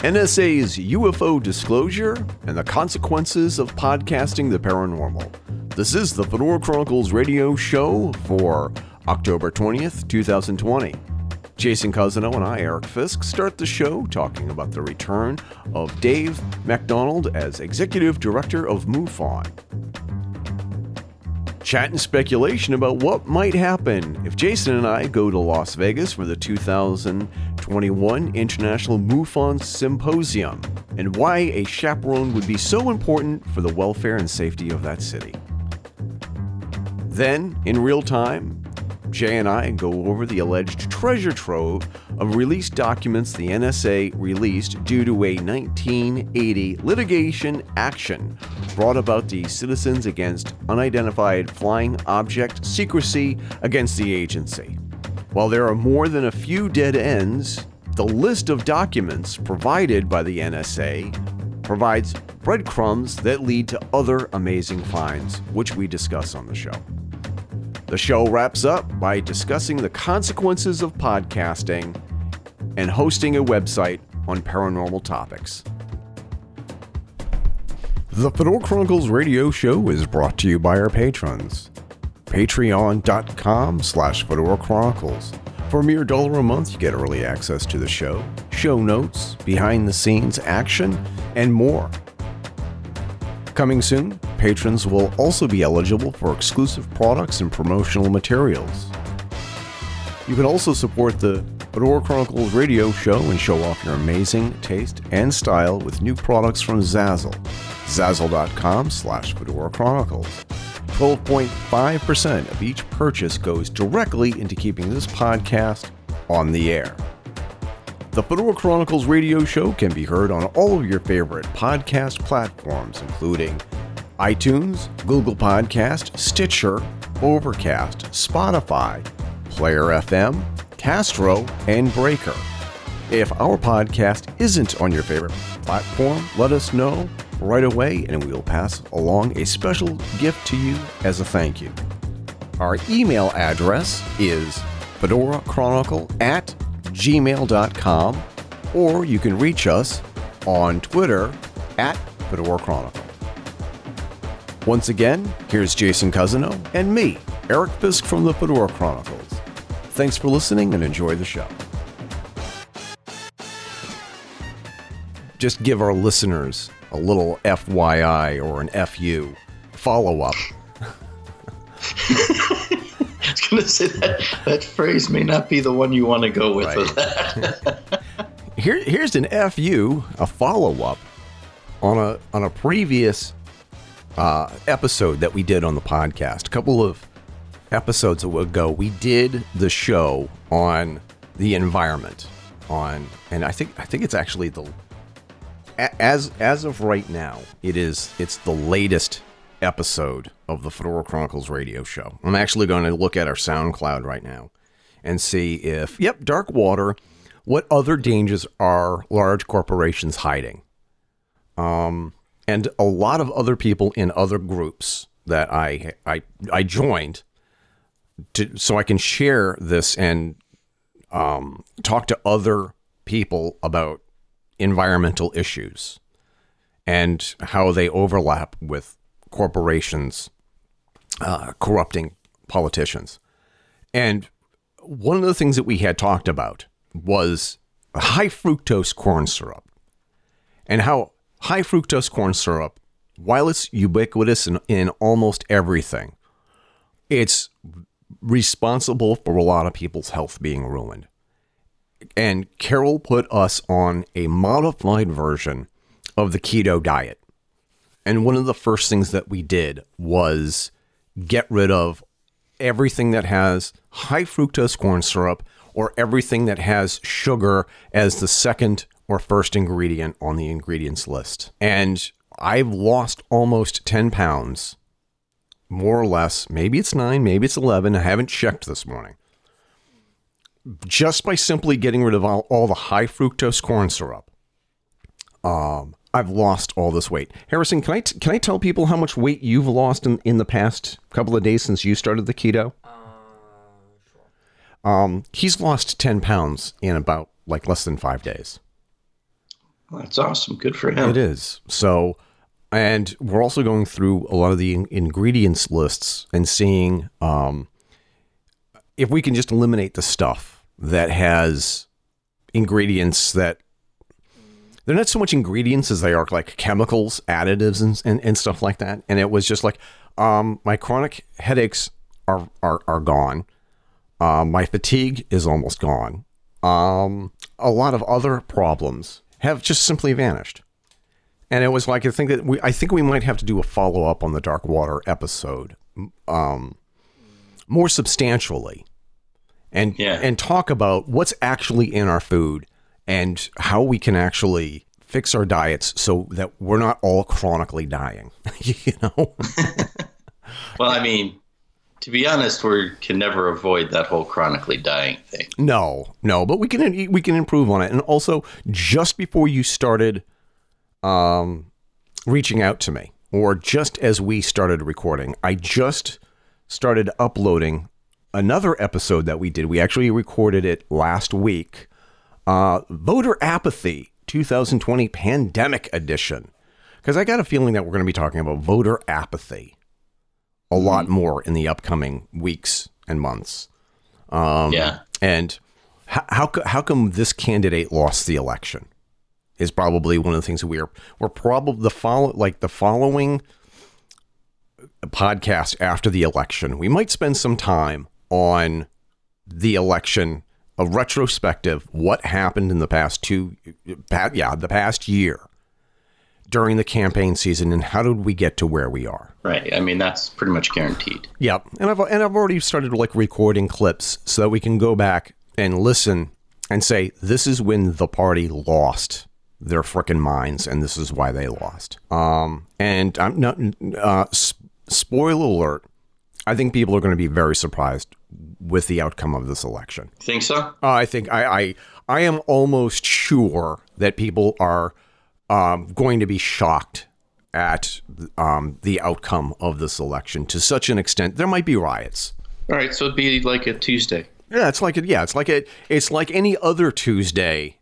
NSA's UFO disclosure and the consequences of podcasting the paranormal. This is the Fedora Chronicles radio show for October 20th, 2020. Jason Cousineau and I, Eric Fisk, start the show talking about the return of Dave MacDonald as Executive Director of MUFON. Chat and speculation about what might happen if Jason and I go to Las Vegas for the 2021 International MUFON Symposium and why a chaperone would be so important for the welfare and safety of that city. Then, in real time, Jay and I go over the alleged treasure trove of released documents the NSA released due to a 1980 litigation action brought about the Citizens Against Unidentified Flying Object Secrecy against the agency. While there are more than a few dead ends, the list of documents provided by the NSA provides breadcrumbs that lead to other amazing finds, which we discuss on the show. The show wraps up by discussing the consequences of podcasting and hosting a website on paranormal topics. The Fedora Chronicles radio show is brought to you by our patrons. Patreon.com slash Chronicles. For a mere dollar a month, you get early access to the show, show notes, behind the scenes action, and more. Coming soon, patrons will also be eligible for exclusive products and promotional materials. You can also support the Fedora Chronicles radio show and show off your amazing taste and style with new products from Zazzle. Zazzle.com slash Fedora Chronicles. 12.5% of each purchase goes directly into keeping this podcast on the air. The Fedora Chronicles radio show can be heard on all of your favorite podcast platforms, including iTunes, Google Podcast, Stitcher, Overcast, Spotify, Player FM, Castro, and Breaker. If our podcast isn't on your favorite platform, let us know right away and we will pass along a special gift to you as a thank you. Our email address is Fedora Chronicle at gmail.com, or you can reach us on Twitter at Fedora Chronicle. Once again, here's Jason Cousineau and me, Eric Fisk from the Fedora Chronicles. Thanks for listening and enjoy the show. Just give our listeners a little FYI or an FU follow up. I was going to say that that phrase may not be the one you want to go with. Right. with that. Here, here's an FU, a follow up on a on a previous uh, episode that we did on the podcast. A couple of episodes ago, we did the show on the environment. On and I think I think it's actually the as as of right now, it is it's the latest episode of the Fedora Chronicles radio show. I'm actually going to look at our SoundCloud right now and see if yep, Dark Water. What other dangers are large corporations hiding? Um, and a lot of other people in other groups that I I I joined to so I can share this and um, talk to other people about environmental issues and how they overlap with corporations uh, corrupting politicians. And one of the things that we had talked about was high fructose corn syrup and how high fructose corn syrup, while it's ubiquitous in, in almost everything, it's responsible for a lot of people's health being ruined. And Carol put us on a modified version of the keto diet. And one of the first things that we did was get rid of everything that has high fructose corn syrup or everything that has sugar as the second or first ingredient on the ingredients list. And I've lost almost 10 pounds, more or less. Maybe it's nine, maybe it's 11. I haven't checked this morning. Just by simply getting rid of all, all the high fructose corn syrup, um, I've lost all this weight. Harrison, can I t- can I tell people how much weight you've lost in, in the past couple of days since you started the keto? Um, he's lost ten pounds in about like less than five days. That's awesome. Good for him. It is. So, and we're also going through a lot of the in- ingredients lists and seeing um, if we can just eliminate the stuff that has ingredients that they're not so much ingredients as they are like chemicals, additives, and, and, and stuff like that. And it was just like, um, my chronic headaches are, are, are gone. Um, my fatigue is almost gone. Um, a lot of other problems have just simply vanished. And it was like I think that we I think we might have to do a follow up on the Dark Water episode, um, more substantially, and Yeah. and talk about what's actually in our food and how we can actually fix our diets so that we're not all chronically dying. you know, Well, I mean, to be honest, we can never avoid that whole chronically dying thing. no, no, but we can we can improve on it. And also, just before you started um, reaching out to me, or just as we started recording, I just started uploading another episode that we did. We actually recorded it last week. Uh, Voter Apathy 2020 Pandemic Edition. Because I got a feeling that we're going to be talking about voter apathy a lot more in the upcoming weeks and months. Um, yeah. And how, how, how come this candidate lost the election? Is probably one of the things that we are we're probably the follow like the following podcast after the election. We might spend some time on the election, a retrospective, what happened in the past two, yeah, the past year during the campaign season, and how did we get to where we are? Right. I mean, that's pretty much guaranteed. Yep, and I've and I've already started like recording clips so that we can go back and listen and say this is when the party lost their frickin' minds, and this is why they lost. Um, and I'm not. Uh, spoiler alert: I think people are going to be very surprised with the outcome of this election. Think so? Uh, I think I, I I am almost sure that people are um, going to be shocked at um, the outcome of this election to such an extent. There might be riots. All right. So it'd be like a Tuesday. Yeah, it's like it. Yeah, it's like it. It's like any other Tuesday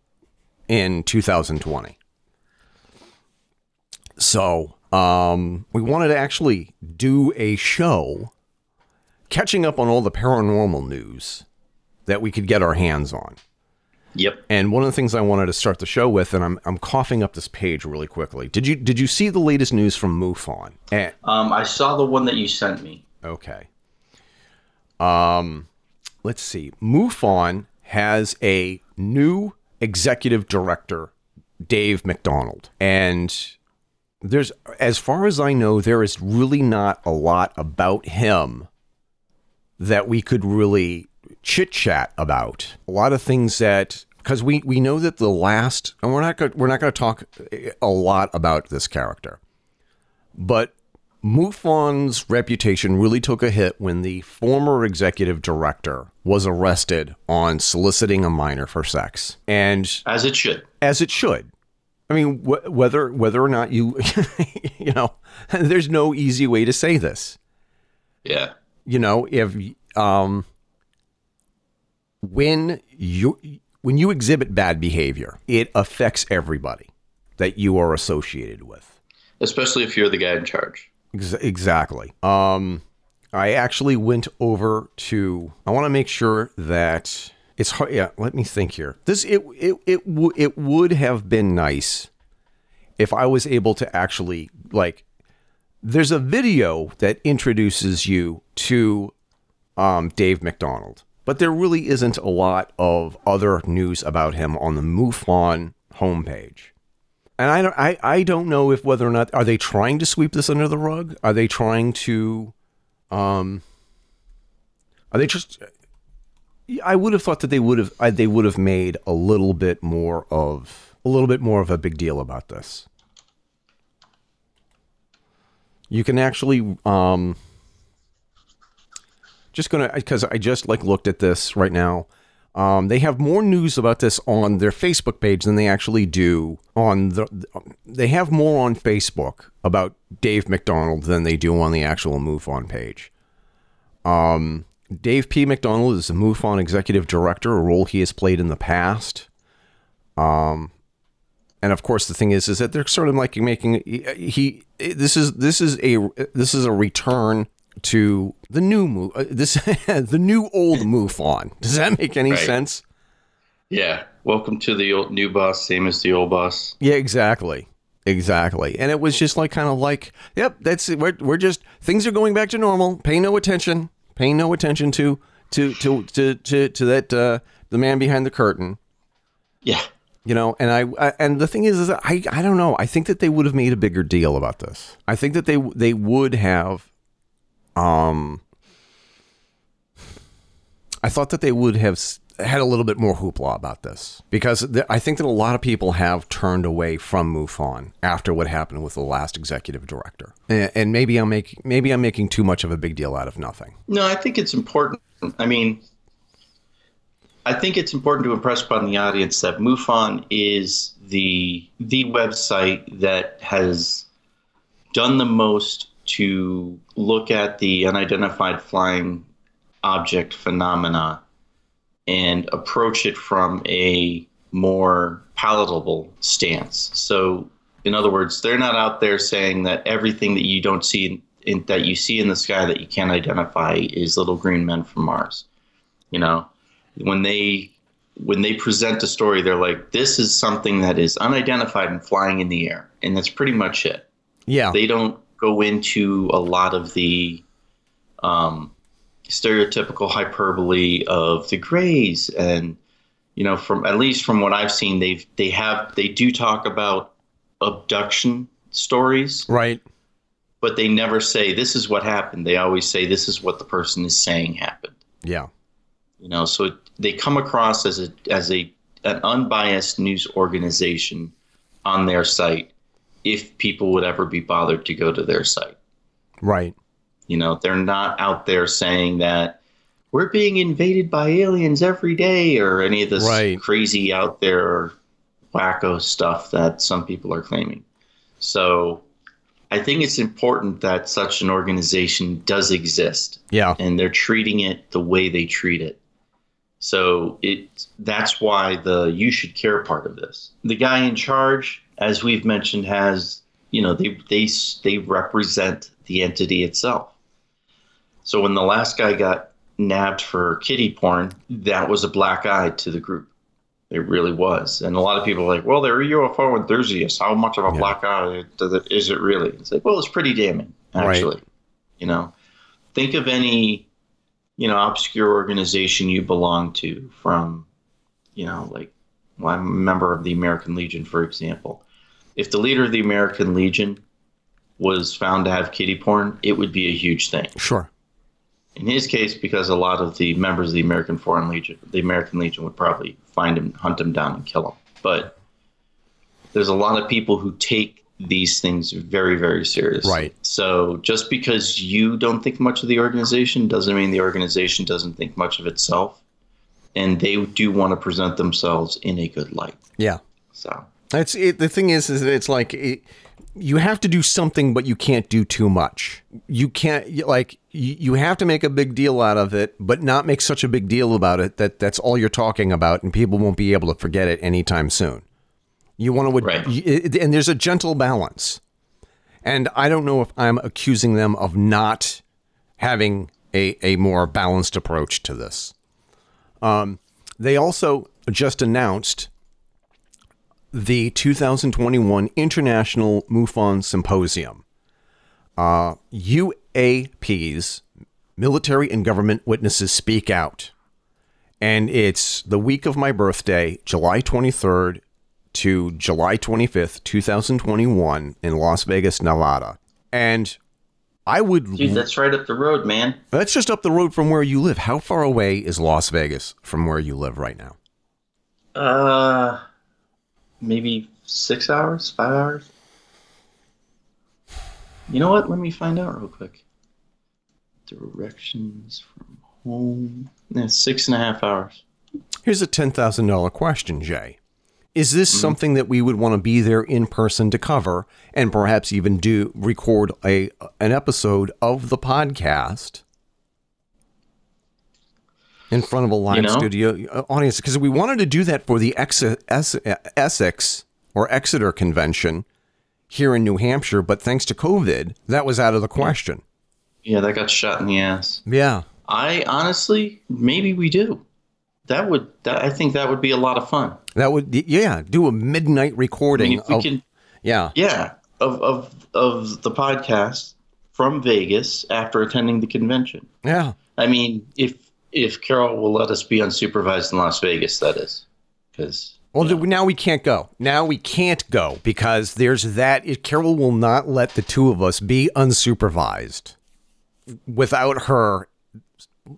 in 2020. So um, we wanted to actually do a show catching up on all the paranormal news that we could get our hands on. Yep. And one of the things I wanted to start the show with, and I'm, I'm coughing up this page really quickly. Did you did you see the latest news from MUFON? Eh, Um, I saw the one that you sent me. okay. Um, let's see. MUFON has a new executive director, Dave McDonald, and there's, as far as I know, there is really not a lot about him that we could really chit chat about. A lot of things that because we we know that the last and we're not going we're not going to talk eh, a lot about this character, but MUFON's reputation really took a hit when the former executive director was arrested on soliciting a minor for sex, and As it should. as it should. I mean, wh- whether whether or not you, you know, there's no easy way to say this. Yeah. You know, if um, when you when you exhibit bad behavior, it affects everybody that you are associated with. Especially if you're the guy in charge. Ex- exactly. Um, I actually went over to. I want to make sure that it's hard. Yeah, let me think here. This it it it w- it would have been nice if I was able to actually like. There's a video that introduces you to um, Dave McDonald, but there really isn't a lot of other news about him on the MUFON homepage. And I don't, I, I don't know if whether or not are they trying to sweep this under the rug? Are they trying to, um, are they just? I would have thought that they would have I- they would have made a little bit more of a little bit more of a big deal about this. You can actually um, just gonna because I just like looked at this right now. Um, they have more news about this on their Facebook page than they actually do on the. They have more on Facebook about Dave McDonald than they do on the actual MUFON page. Um, Dave P. McDonald is the MUFON executive director, a role he has played in the past. Um, and of course the thing is is that they're sort of like making he this is this is a this is a return to the new move this the new old MUFON. Does that make any Right. sense? Yeah. Welcome to the old, new boss, same as the old boss. Yeah, exactly. Exactly. And it was just like kind of like, yep, that's it. We're, we're just things are going back to normal. Pay no attention. Pay no attention to to to to to, to that uh, the man behind the curtain. Yeah. You know, and I, I and the thing is, is I I don't know. I think that they would have made a bigger deal about this. I think that they they would have. Um. I thought that they would have had a little bit more hoopla about this because th- I think that a lot of people have turned away from MUFON after what happened with the last executive director, and, and maybe I'm making maybe I'm making too much of a big deal out of nothing. No, I think it's important. I mean, I think it's important to impress upon the audience that MUFON is the the website that has done the most to look at the unidentified flying object phenomena and approach it from a more palatable stance. So, in other words, they're not out there saying that everything that you don't see in, in, that you see in the sky that you can't identify is little green men from Mars. You know, when they when they present a story, they're like, "This is something that is unidentified and flying in the air," and that's pretty much it Yeah, they don't go into a lot of the um, stereotypical hyperbole of the grays and you know from at least from what i've seen they've they have they do talk about abduction stories. Right. but they never say this is what happened. They always say this is what the person is saying happened. Yeah, you know so it, they come across as a as a an unbiased news organization on their site if people would ever be bothered to go to their site right. you know they're not out there saying that we're being invaded by aliens every day or any of this Right. crazy out there wacko stuff that some people are claiming so i think it's important that such an organization does exist Yeah, and they're treating it the way they treat it. So it that's why the you should care part of this. The guy in charge, as we've mentioned, has you know they they they represent the entity itself. So when the last guy got nabbed for kitty porn, that was a black eye to the group. It really was, and a lot of people are like, "Well, they're UFO enthusiasts. How much of a Yeah. black eye does it- is it really?" It's like, well, it's pretty damning, Right. actually. You know, think of any you know obscure organization you belong to from you know like well, i'm a member of the american legion for example if the leader of the american legion was found to have kitty porn it would be a huge thing sure. in his case because a lot of the members of the american foreign legion the american legion would probably find him hunt him down and kill him but there's a lot of people who take these things very very seriously Right. so just because you don't think much of the organization doesn't mean the organization doesn't think much of itself and they do want to present themselves in a good light Yeah. so It's it, the thing is, is that it's like it, you have to do something, but you can't do too much. You can't like you, you have to make a big deal out of it, but not make such a big deal about it that that's all you're talking about, and people won't be able to forget it anytime soon. You want to, Right. and there's a gentle balance. And I don't know if I'm accusing them of not having a, a more balanced approach to this. Um, they also just announced the 2021 International MUFON Symposium. Uh, UAPs, Military and Government Witnesses Speak Out. And it's the week of my birthday, July 23rd to July 25th, 2021, in Las Vegas, Nevada. And I would. dude that's right up the road man That's just up the road from where you live. How far away is Las Vegas from where you live right now? uh maybe six hours five hours. You know what? Let me find out real quick. Directions from home. Yeah, six and a half hours. Here's a $10,000 question, Jay. Is this mm-hmm. something that we would want to be there in person to cover and perhaps even do record a an episode of the podcast in front of a live You know? studio uh, audience because we wanted to do that for the Ex- Es- Essex or Exeter convention here in New Hampshire, but thanks to COVID, that was out of the question. Yeah, that got shot in the ass. Yeah. I honestly, maybe we do. That would, that, I think that would be a lot of fun. That would, yeah, do a midnight I recording. mean, if we of- can, yeah. yeah, of of of the podcast from Vegas after attending the convention. Yeah. I mean, if if Carol will let us be unsupervised in Las Vegas, that is, because Well, th- now we can't go. Now we can't go because there's that. it- Carol will not let the two of us be unsupervised without her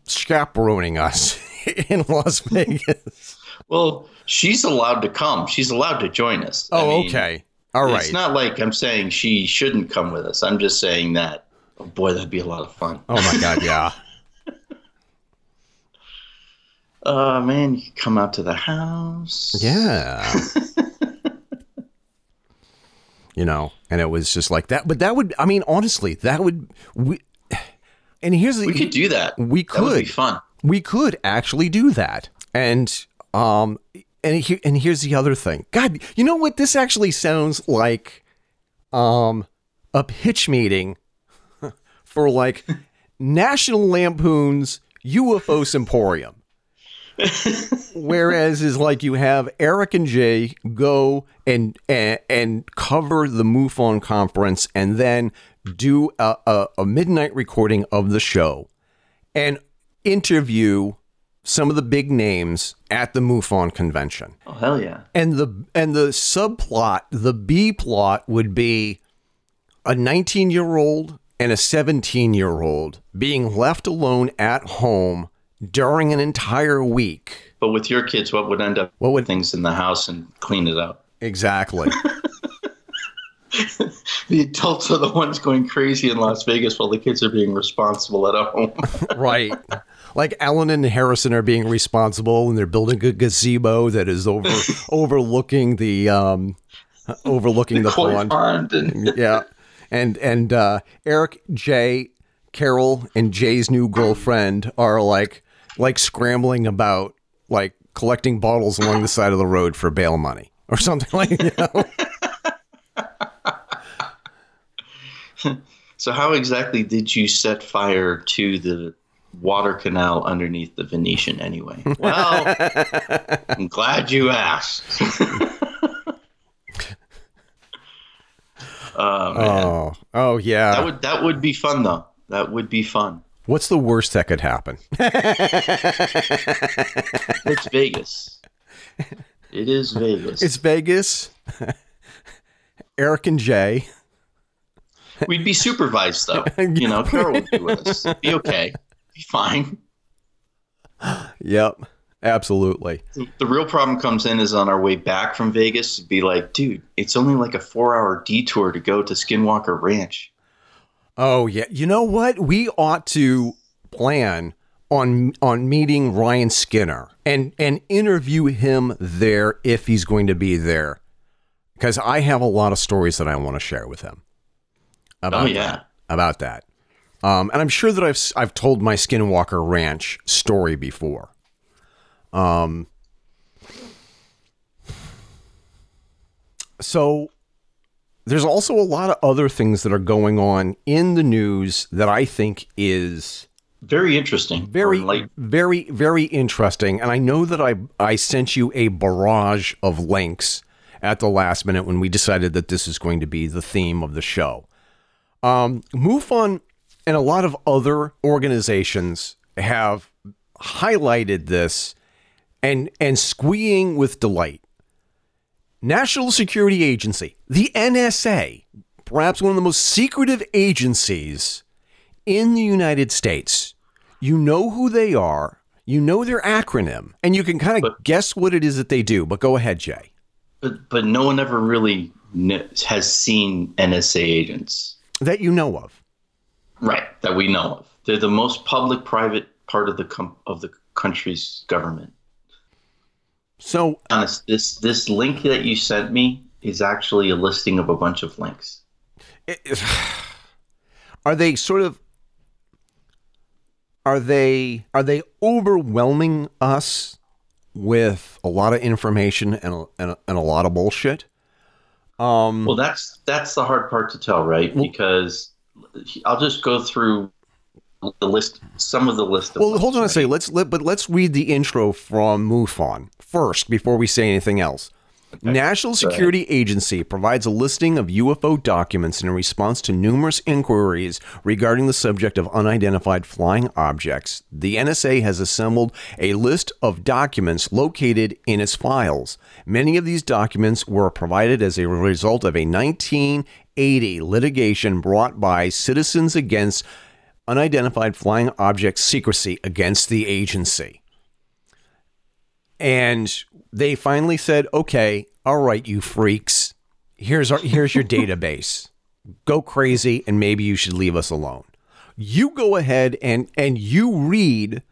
chaperoning us in Las Vegas. well, she's allowed to come. She's allowed to join us. I Oh, mean, okay. All right. It's not like I'm saying she shouldn't come with us. I'm just saying that. Oh boy, that'd be a lot of fun. oh my God. Yeah. Uh man, you come out to the house. Yeah. you know, and it was just like that. But that would, I mean, honestly, that would, we, and here's the, We could do that. we That would be could, fun. we could actually do that. And, um, and he, and here's the other thing. God, you know what? This actually sounds like, um, a pitch meeting for like National Lampoon's UFO Symposium. Whereas is like you have Eric and Jay go and and, and cover the MUFON conference and then do a, a, a midnight recording of the show and interview some of the big names at the MUFON convention. Oh hell yeah. And the and the subplot, the B plot would be a 19-year-old and a 17-year-old being left alone at home during an entire week. But with your kids, what would end up What would- things in the house and clean it up? Exactly. The adults are the ones going crazy in Las Vegas while the kids are being responsible at home. right. Like Alan and Harrison are being responsible and they're building a gazebo that is over overlooking the um overlooking the, Koi pond. pond and yeah. And and uh Eric, Jay, Carol, and Jay's new girlfriend are like like scrambling about like collecting bottles along the side of the road for bail money or something like you know? So, how exactly did you set fire to the water canal underneath the Venetian anyway? Well, I'm glad you asked. oh, man. Oh. Oh yeah. That would that would be fun though. That would be fun. What's the worst that could happen? It's Vegas. It is Vegas. It's Vegas. Eric and Jay. We'd be supervised though. You know, Carol would be with us. Be okay. Be fine. Yep. Absolutely. The real problem comes in is on our way back from Vegas. It'd be like, dude, it's only like a four-hour detour to go to Skinwalker Ranch. Oh yeah. You know what? We ought to plan on on meeting Ryan Skinner and and interview him there if he's going to be there. Because I have a lot of stories that I want to share with him. About Oh, yeah. that, about that. Um, and I'm sure that I've I've told my Skinwalker Ranch story before. Um. So there's also a lot of other things that are going on in the news that I think is Very interesting. very, very, very interesting. And I know that I I sent you a barrage of links at the last minute when we decided that this is going to be the theme of the show. Um, MUFON and a lot of other organizations have highlighted this and and squeeing with delight. National Security Agency, the NSA, perhaps one of the most secretive agencies in the United States. You know who they are, you know their acronym, and you can kind of But- guess what it is that they do. But go ahead, Jay. but but no one ever really kn- has seen NSA agents, That you know of. right? That we know of. They're the most public-private part of the com- of the country's government. So, Honest, this this link that you sent me is actually a listing of a bunch of links. are they sort of are they are they overwhelming us with a lot of information and a, and a, and a lot of bullshit Um, Well, that's that's the hard part to tell, right? because I'll just go through the list, some of the list. Of well, hold on a links, second. Let's let, but let's read the intro from MUFON first before we say anything else. National Security Agency provides a listing of UFO documents in response to numerous inquiries regarding the subject of unidentified flying objects. The NSA has assembled a list of documents located in its files. Many of these documents were provided as a result of a 1980 litigation brought by Citizens Against Unidentified Flying Object Secrecy against the agency. And they finally said, "Okay, all right, you freaks. Here's our here's your database. Go crazy, and maybe you should leave us alone." You go ahead and and you read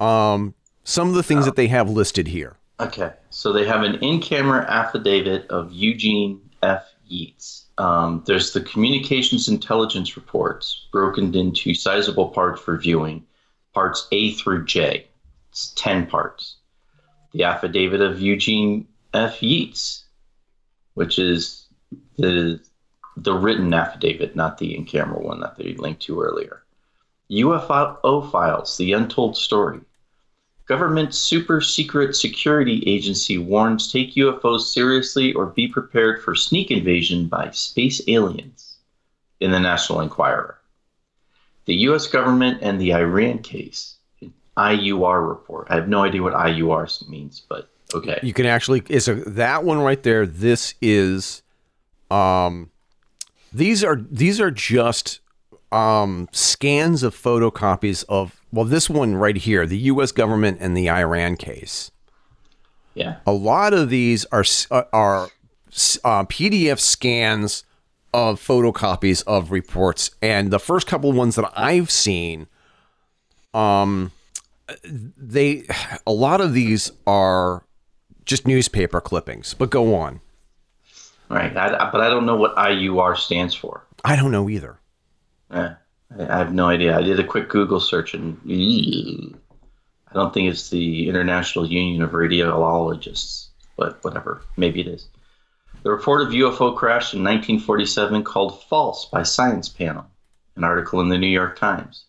um some of the things that they have listed here. Okay, so they have an in-camera affidavit of Eugene F. Yeates. Um, there's the communications intelligence reports broken into sizable parts for viewing, parts A through J. It's ten parts. The affidavit of Eugene F. Yeates, which is the the written affidavit, not the in-camera one that they linked to earlier. UFO files, the untold story. Government super secret security agency warns take UFOs seriously or be prepared for sneak invasion by space aliens in the National Enquirer. The US government and the Iran case, IUR report. I have no idea what IUR means, but okay. You can actually it's a that one right there. This is um these are these are just um scans of photocopies of well this one right here, the US government and the Iran case. Yeah. A lot of these are uh, are uh, PDF scans of photocopies of reports, and the first couple of ones that I've seen, um, they a lot of these are just newspaper clippings. But go on. Right. I, but I don't know what IUR stands for. I don't know either. Eh, I have no idea. I did a quick Google search and I don't think it's the International Union of Radiologists, but whatever. Maybe it is. The report of UFO crash in 1947 called false by Science Panel, an article in the New York Times.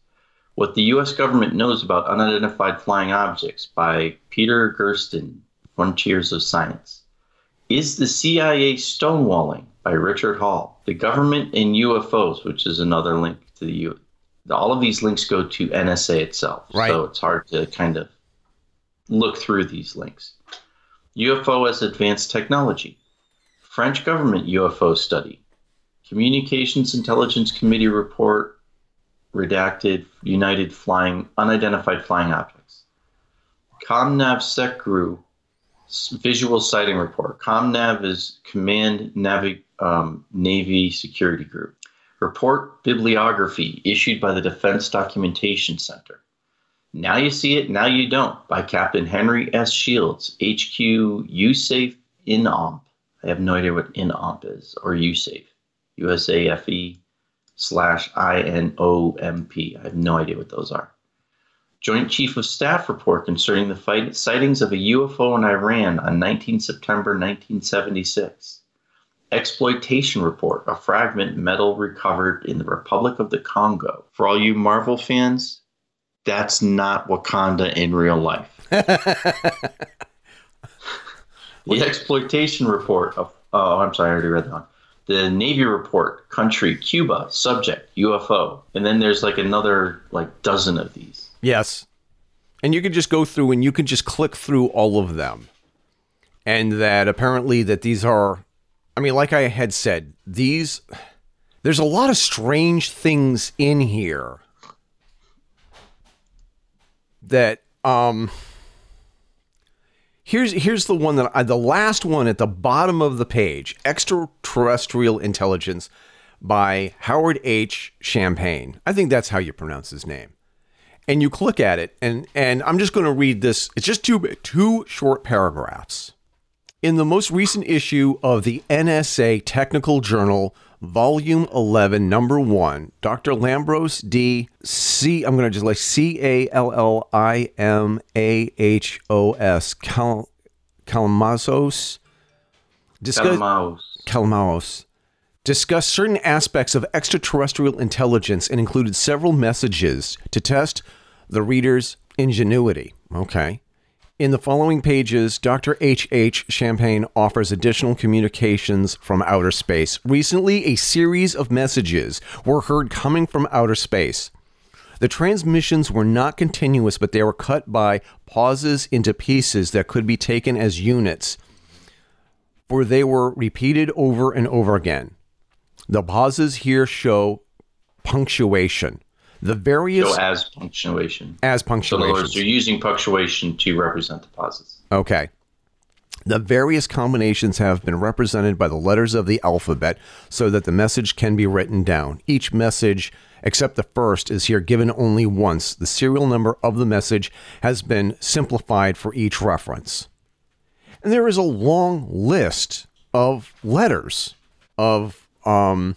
What the U.S. government knows about unidentified flying objects by Peter Gersten, Frontiers of Science. Is the CIA stonewalling by Richard Hall? The government and UFOs, which is another link to the U. All of these links go to NSA itself, Right. so it's hard to kind of look through these links. UFO as advanced technology. French government UFO study. Communications Intelligence Committee report redacted United flying unidentified flying objects. ComNav SecGru visual sighting report. ComNav is Command Navi, um, Navy Security Group. Report bibliography issued by the Defense Documentation Center. Now you see it, now you don't, by Captain Henry S. Shields, HQ USAFE INOMP. I have no idea what INOMP is, or USAFE. USAFE slash INOMP. I have no idea what those are. Joint Chief of Staff report concerning the fight, sightings of a UFO in Iran on 19 September 1976. Exploitation report, a fragment metal recovered in the Republic of the Congo. For all you Marvel fans, that's not Wakanda in real life. The exploitation report of, oh, I'm sorry, I already read that one. The Navy report, country, Cuba, subject, UFO. And then there's like another like dozen of these. Yes. And you can just go through and you can just click through all of them. And that apparently that these are I mean like I had said, these there's a lot of strange things in here that um Here's here's the one that I, the last one at the bottom of the page, extraterrestrial intelligence by Howard H. Champagne. I think that's how you pronounce his name and you click at it and and I'm just going to read this it's just two two short paragraphs in the most recent issue of the NSA Technical Journal volume 11 number 1 Dr. Lambros D C I'm going to just like C A L L I M A H O S Cal- Kalamazos discuss Calamaos. Discussed certain aspects of extraterrestrial intelligence and included several messages to test the reader's ingenuity. Okay. In the following pages, Dr. H. H. Champagne offers additional communications from outer space. Recently, a series of messages were heard coming from outer space. The transmissions were not continuous, but they were cut by pauses into pieces that could be taken as units, for they were repeated over and over again. The pauses here show punctuation. The various So as punctuation. as punctuation. So words, they're using punctuation to represent the pauses. Okay. The various combinations have been represented by the letters of the alphabet so that the message can be written down. Each message, except the first, is here given only once. The serial number of the message has been simplified for each reference. And there is a long list of letters of um,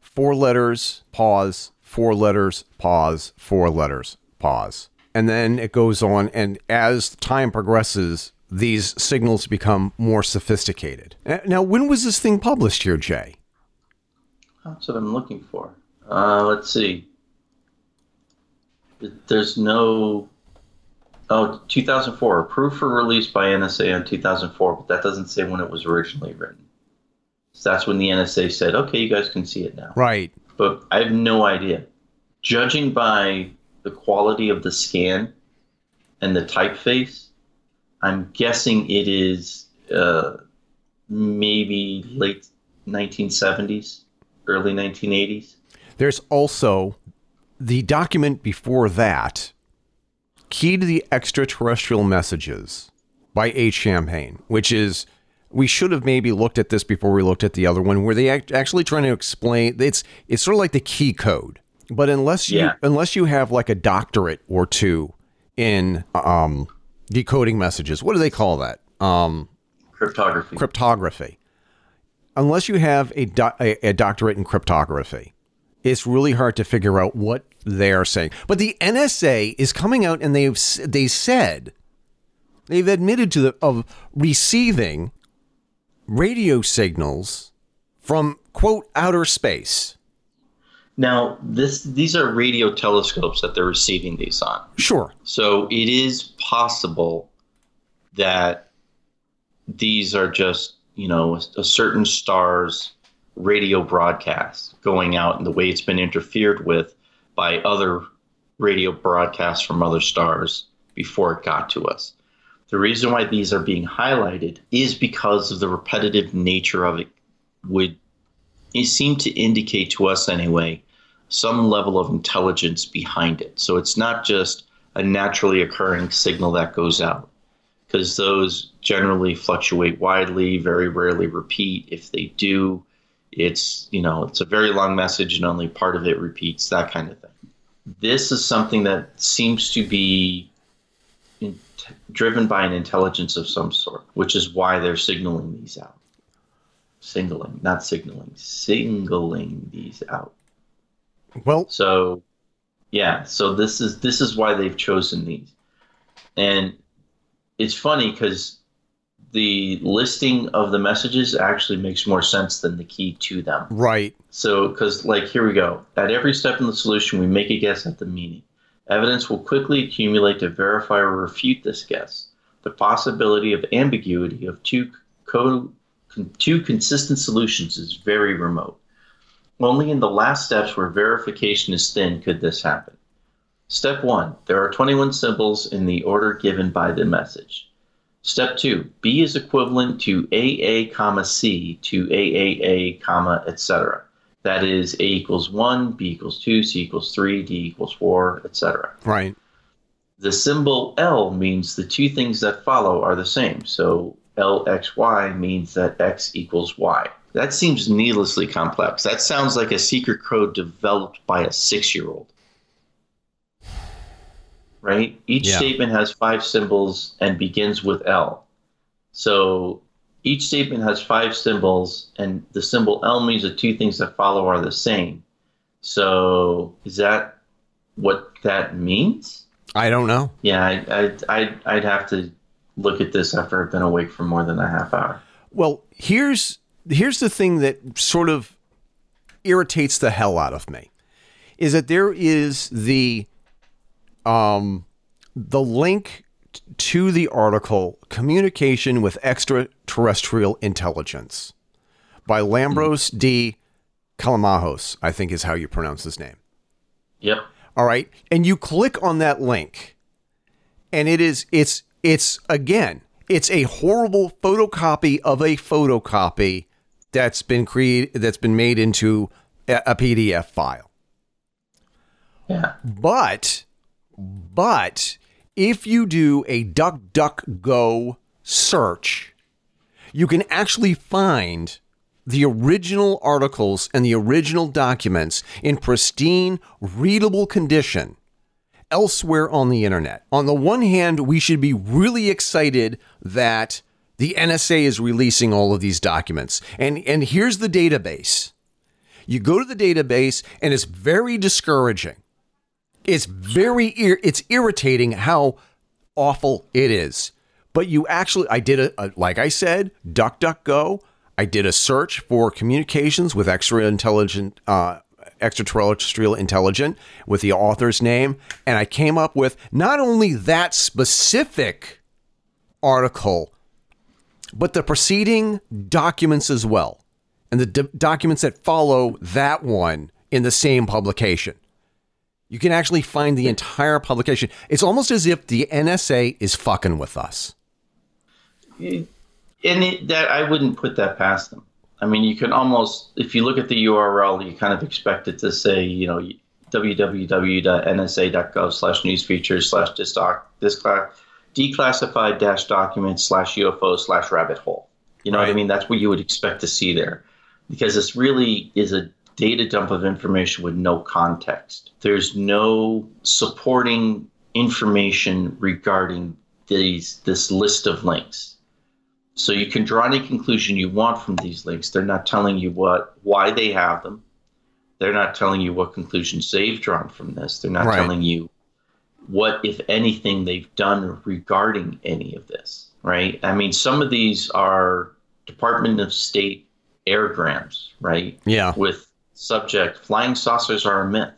four letters, pause, four letters, pause, four letters, pause. And then it goes on, and as time progresses, these signals become more sophisticated. Now, when was this thing published here, Jay? That's what I'm looking for. Uh, let's see. There's no. Oh, 2004. Approved for release by NSA in 2004, but that doesn't say when it was originally written. So that's when the NSA said, okay, you guys can see it now. Right. But I have no idea. Judging by the quality of the scan and the typeface, I'm guessing it is uh, maybe late 1970s, early 1980s. There's also the document before that, Key to the Extraterrestrial Messages by H. Champagne, which is, we should have maybe looked at this before we looked at the other one, where they act, actually trying to explain, it's, it's sort of like the key code. But unless you, Yeah. unless you have like a doctorate or two in um, decoding messages, what do they call that? Um, Cryptography. cryptography. Unless you have a, do- a, a doctorate in cryptography, it's really hard to figure out what they are saying. But the NSA is coming out and they've they said they've admitted to the of receiving radio signals from quote outer space. now, this these are radio telescopes that they're receiving these on. Sure. So it is possible that these are just, you know, a, a certain star's radio broadcast going out and the way it's been interfered with by other radio broadcasts from other stars before it got to us. The reason why these are being highlighted is because of the repetitive nature of it would it seem to indicate to us anyway some level of intelligence behind it. So it's not just a naturally occurring signal that goes out because those generally fluctuate widely, very rarely repeat. If they do, it's you know it's a very long message and only part of it repeats, that kind of thing. This is something that seems to be driven by an intelligence of some sort, which is why they're signaling these out. Singling, not signaling, singling these out. Well, So, yeah. So this is this is why they've chosen these, and it's funny because the listing of the messages actually makes more sense than the key to them. right. So, because like here we go. At every step in the solution, we make a guess at the meaning. Evidence will quickly accumulate to verify or refute this guess. The possibility of ambiguity of two co- two consistent solutions is very remote. Only in the last steps where verification is thin could this happen. Step 1. There are 21 symbols in the order given by the message. Step 2. B is equivalent to AA, C to AAA, etc. That is A equals 1, B equals 2, C equals 3, D equals 4, etc. Right. The symbol L means the two things that follow are the same. So LXY means that X equals Y. That seems needlessly complex. That sounds like a secret code developed by a six year old. Right? Each Yeah. statement has five symbols and begins with L. So each statement has five symbols, and the symbol L means the two things that follow are the same. So is that what that means? I don't know. Yeah, I, I, I'd, I'd have to look at this after I've been awake for more than a half hour. Well, here's here's the thing that sort of irritates the hell out of me is that there is the um the link to the article communication with extraterrestrial intelligence by Lambros D Callimahos, I think is how you pronounce his name. Yep. All right. And you click on that link and it is it's it's again, it's a horrible photocopy of a photocopy that's been created that's been made into a, a PDF file. Yeah. But but if you do a DuckDuckGo search, you can actually find the original articles and the original documents in pristine, readable condition elsewhere on the internet. On the one hand, we should be really excited that the NSA is releasing all of these documents. And and here's the database. You go to the database and it's very discouraging. It's very ir- it's irritating how awful it is. But you actually I did a, a like I said, DuckDuckGo. I did a search for communications with extra intelligent uh, extraterrestrial intelligent with the author's name and I came up with not only that specific article but the preceding documents as well and the d- documents that follow that one in the same publication. You can actually find the entire publication. It's almost as if the NSA is fucking with us. And it, that I wouldn't put that past them. I mean, you can almost, if you look at the URL, you kind of expect it to say, you know, www.nsa.gov slash news features slash declassified dash documents slash UFO slash rabbit hole. You know what I mean? That's what you would expect to see there. Because this really is a data dump of information with no context. There's no supporting information regarding these this list of links. So you can draw any conclusion you want from these links. They're not telling you what why they have them. They're not telling you what conclusions they've drawn from this. They're not Right. telling you what, if anything, they've done regarding any of this. Right? I mean, some of these are Department of State airgrams, right? Yeah. With subject flying saucers are a myth.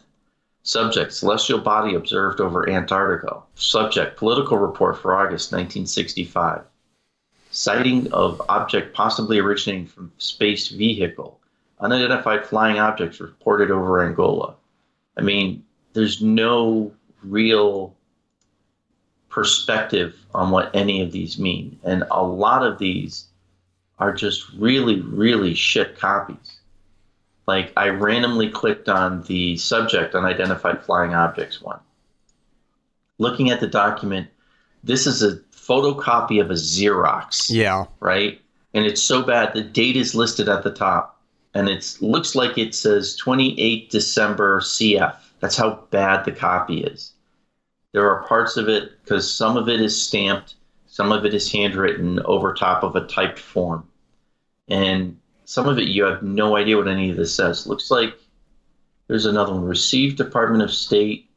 Subject celestial body observed over Antarctica. Subject political report for August 1965 sighting of object possibly originating from space vehicle, unidentified flying objects reported over Angola. I mean, there's no real perspective on what any of these mean. And a lot of these are just really, really shit copies. Like, I randomly clicked on the subject unidentified flying objects one. Looking at the document, this is a photocopy of a Xerox Yeah. right? And it's so bad the date is listed at the top, and it looks like it says 28 December CF. That's how bad the copy is. There are parts of it because some of it is stamped, some of it is handwritten over top of a typed form, and some of it you have no idea what any of this says. Looks like there's another one. Received Department of State,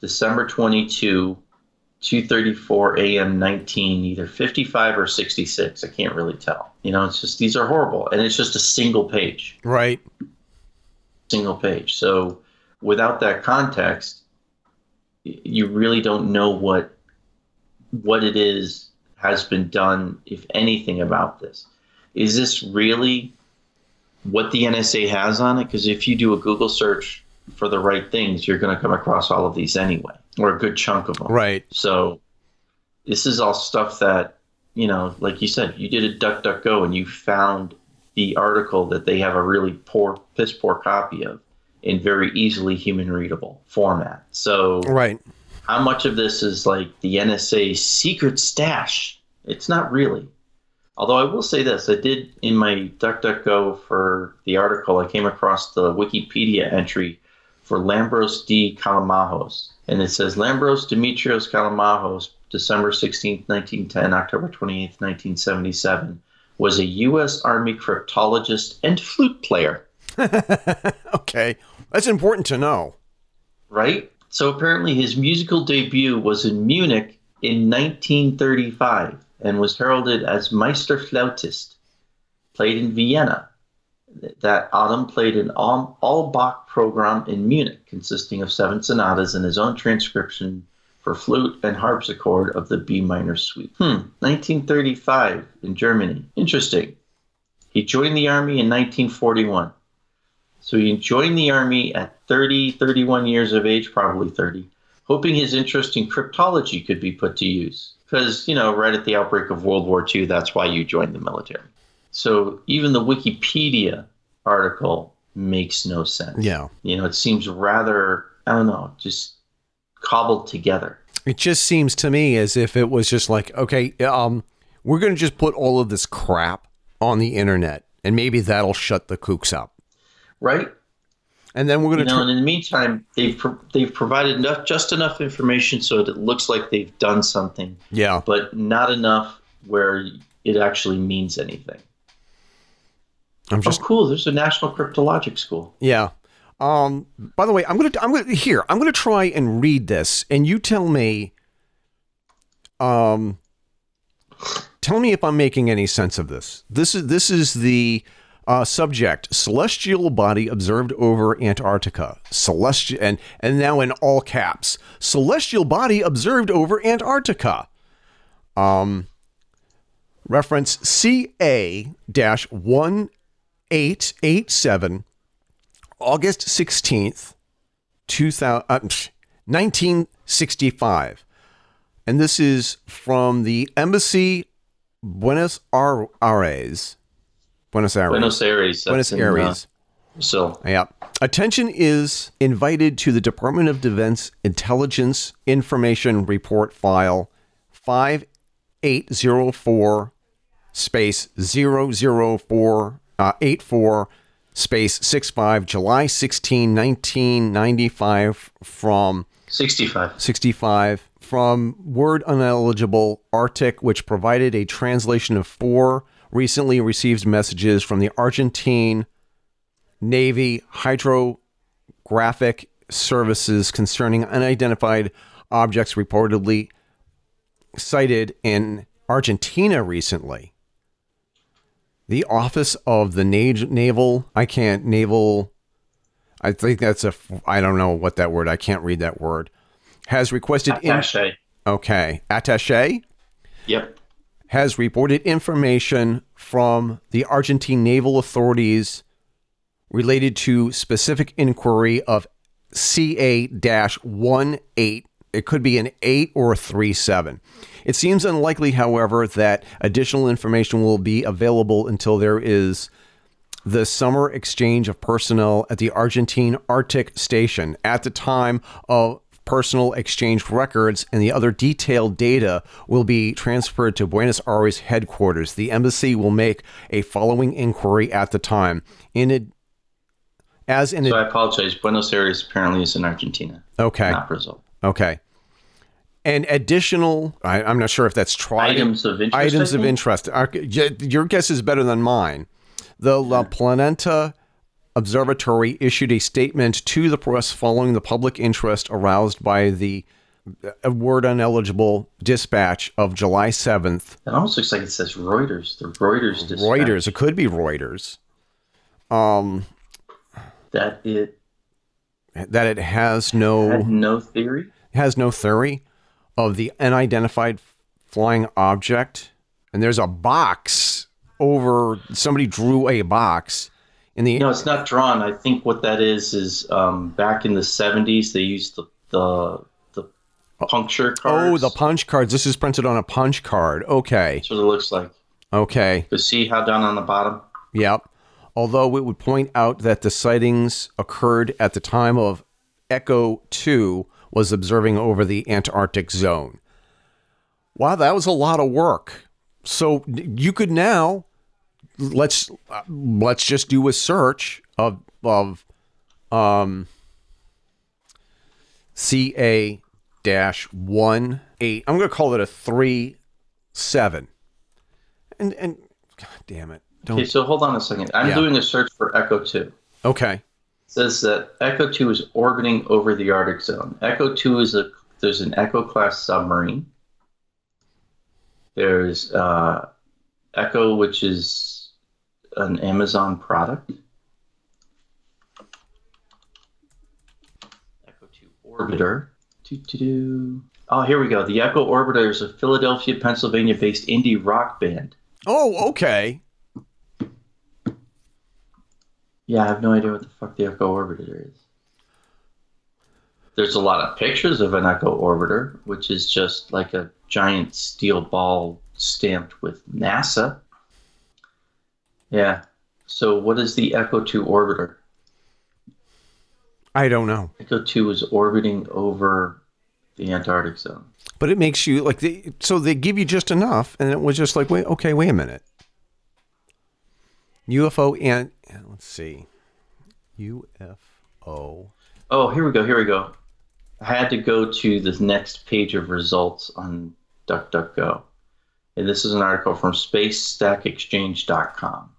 December 22, 2:34 a.m. 19 either 55 or 66 i can't really tell you know it's just these are horrible and it's just a single page Right. single page so without that context you really don't know what what it is has been done if anything about this is this really what the nsa has on it because if you do a google search for the right things you're going to come across all of these anyway or a good chunk of them Right. so this is all stuff that, you know, like you said, you did a DuckDuckGo and you found the article that they have a really poor, piss poor copy of in very easily human readable format. So Right. how much of this is like the NSA secret stash? It's not really. Although I will say this, I did in my DuckDuckGo for the article, I came across the Wikipedia entry for Lambros D. Callimahos. And it says Lambros Demetrios Callimahos, December 16th, 1910, October 28th, 1977, was a U.S. Army cryptologist and flute player. Okay. That's important to know. right? So apparently his musical debut was in Munich in 1935 and was heralded as Meisterflautist. played in Vienna. That autumn played an all, Bach program in Munich, consisting of seven sonatas and his own transcription for flute and harpsichord of the B minor suite. Hmm, 1935 in Germany. Interesting. He joined the army in 1941. So he joined the army at 30, 31 years of age, probably 30, hoping his interest in cryptology could be put to use. Because, you know, right at the outbreak of World War II, that's why you joined the military. So even the Wikipedia article makes no sense. Yeah. You know, it seems rather, I don't know, just cobbled together. It just seems to me as if it was just like, okay, um, we're going to just put all of this crap on the internet, and maybe that'll shut the kooks up. Right? And then we're going You to. know, and in the meantime, they've pro- they've provided enough, just enough information so that it looks like they've done something, yeah. but not enough where it actually means anything. I'm just. oh, cool! There's a National Cryptologic School. Yeah. Um. By the way, I'm gonna. I'm gonna here. I'm gonna try and read this, and you tell me. Um. Tell me if I'm making any sense of this. This is this is the uh, subject: celestial body observed over Antarctica. Celestial, and and now in all caps: celestial body observed over Antarctica. Um. Reference CA dash one eight eight seven. August 16th, 2000, uh, 1965. And this is from the Embassy Buenos Aires. Buenos Aires. Buenos Aires. Buenos in, Aires. Uh, so Yeah. Attention is invited to the Department of Defense Intelligence Information Report File 5804 space 004 uh, 84 space 65 July 16 1995 from 65. 65 from Word Uneligible Arctic, which provided a translation of four recently received messages from the Argentine Navy Hydrographic Services concerning unidentified objects reportedly sighted in Argentina recently. The Office of the Na- Naval, I can't, Naval, I think that's a, I don't know what that word, I can't read that word, has requested, in, okay, attache Yep. Has reported information from the Argentine naval authorities related to specific inquiry of CA 18. It could be an 8 or a 37. It seems unlikely, however, that additional information will be available until there is the summer exchange of personnel at the Argentine Arctic Station. At the time of personal exchange records and the other detailed data will be transferred to Buenos Aires headquarters. The embassy will make a following inquiry at the time. In it, as in So it, I apologize. Buenos Aires apparently is in Argentina, okay, not Brazil. okay. And additional, I, I'm not sure if that's tried. Items of interest. items of interest. Our- Your guess is better than mine. The La Planeta Observatory issued a statement to the press following the public interest aroused by the uh, word uneligible dispatch of July 7th. It almost looks like it says Reuters. The Reuters dispatch. Reuters. It could be Reuters. Um, That it that it has no no theory. has no theory of the unidentified flying object. And there's a box over. Somebody drew a box in the. No, it's not drawn. I think what that is is um, back in the '70s they used the the, the puncture cards. oh, the punch cards. This is printed on a punch card. Okay. That's what it looks like. Okay. But see how down on the bottom? Yep. Although it would point out that the sightings occurred at the time of Echo 2 was observing over the Antarctic zone. Wow, that was a lot of work. So you could now let's let's just do a search of of um CA dash one eight. I'm going to call it a three seven. And and God damn it! Don't Okay, so hold on a second. I'm Yeah. doing a search for Echo 2. It Okay. says that Echo 2 is orbiting over the Arctic zone. Echo 2 is a there's an Echo class submarine. There's uh, Echo, which is an Amazon product. Echo 2 Orbiter. Doo-doo-doo. Oh, here we go. The Echo Orbiter is a Philadelphia, Pennsylvania based indie rock band. Oh, okay. Yeah, I have no idea what the fuck the Echo Orbiter is. There's a lot of pictures of an Echo Orbiter, which is just like a giant steel ball stamped with NASA. Yeah. So, what is the Echo 2 orbiter? I don't know. Echo 2 is orbiting over the Antarctic zone. But it makes you like they, so they give you just enough, and it was just like, wait, okay, wait a minute. UFO and let's see, UFO. Oh, here we go. Here we go. I had to go to the next page of results on DuckDuckGo. And this is an article from SpaceStackExchange.com.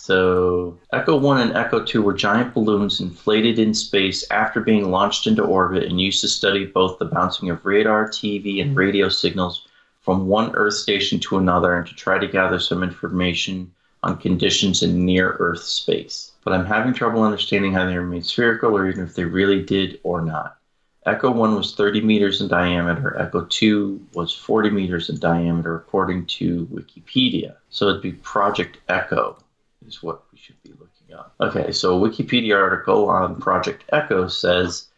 So, Echo 1 and Echo 2 were giant balloons inflated in space after being launched into orbit and used to study both the bouncing of radar, TV, and mm-hmm. radio signals from one Earth station to another and to try to gather some information on conditions in near Earth space. But I'm having trouble understanding how they remain spherical or even if they really did or not. Echo 1 was 30 meters in diameter, Echo 2 was 40 meters in diameter, according to Wikipedia. So it'd be Project Echo, is what we should be looking at. Okay, so a Wikipedia article on Project Echo says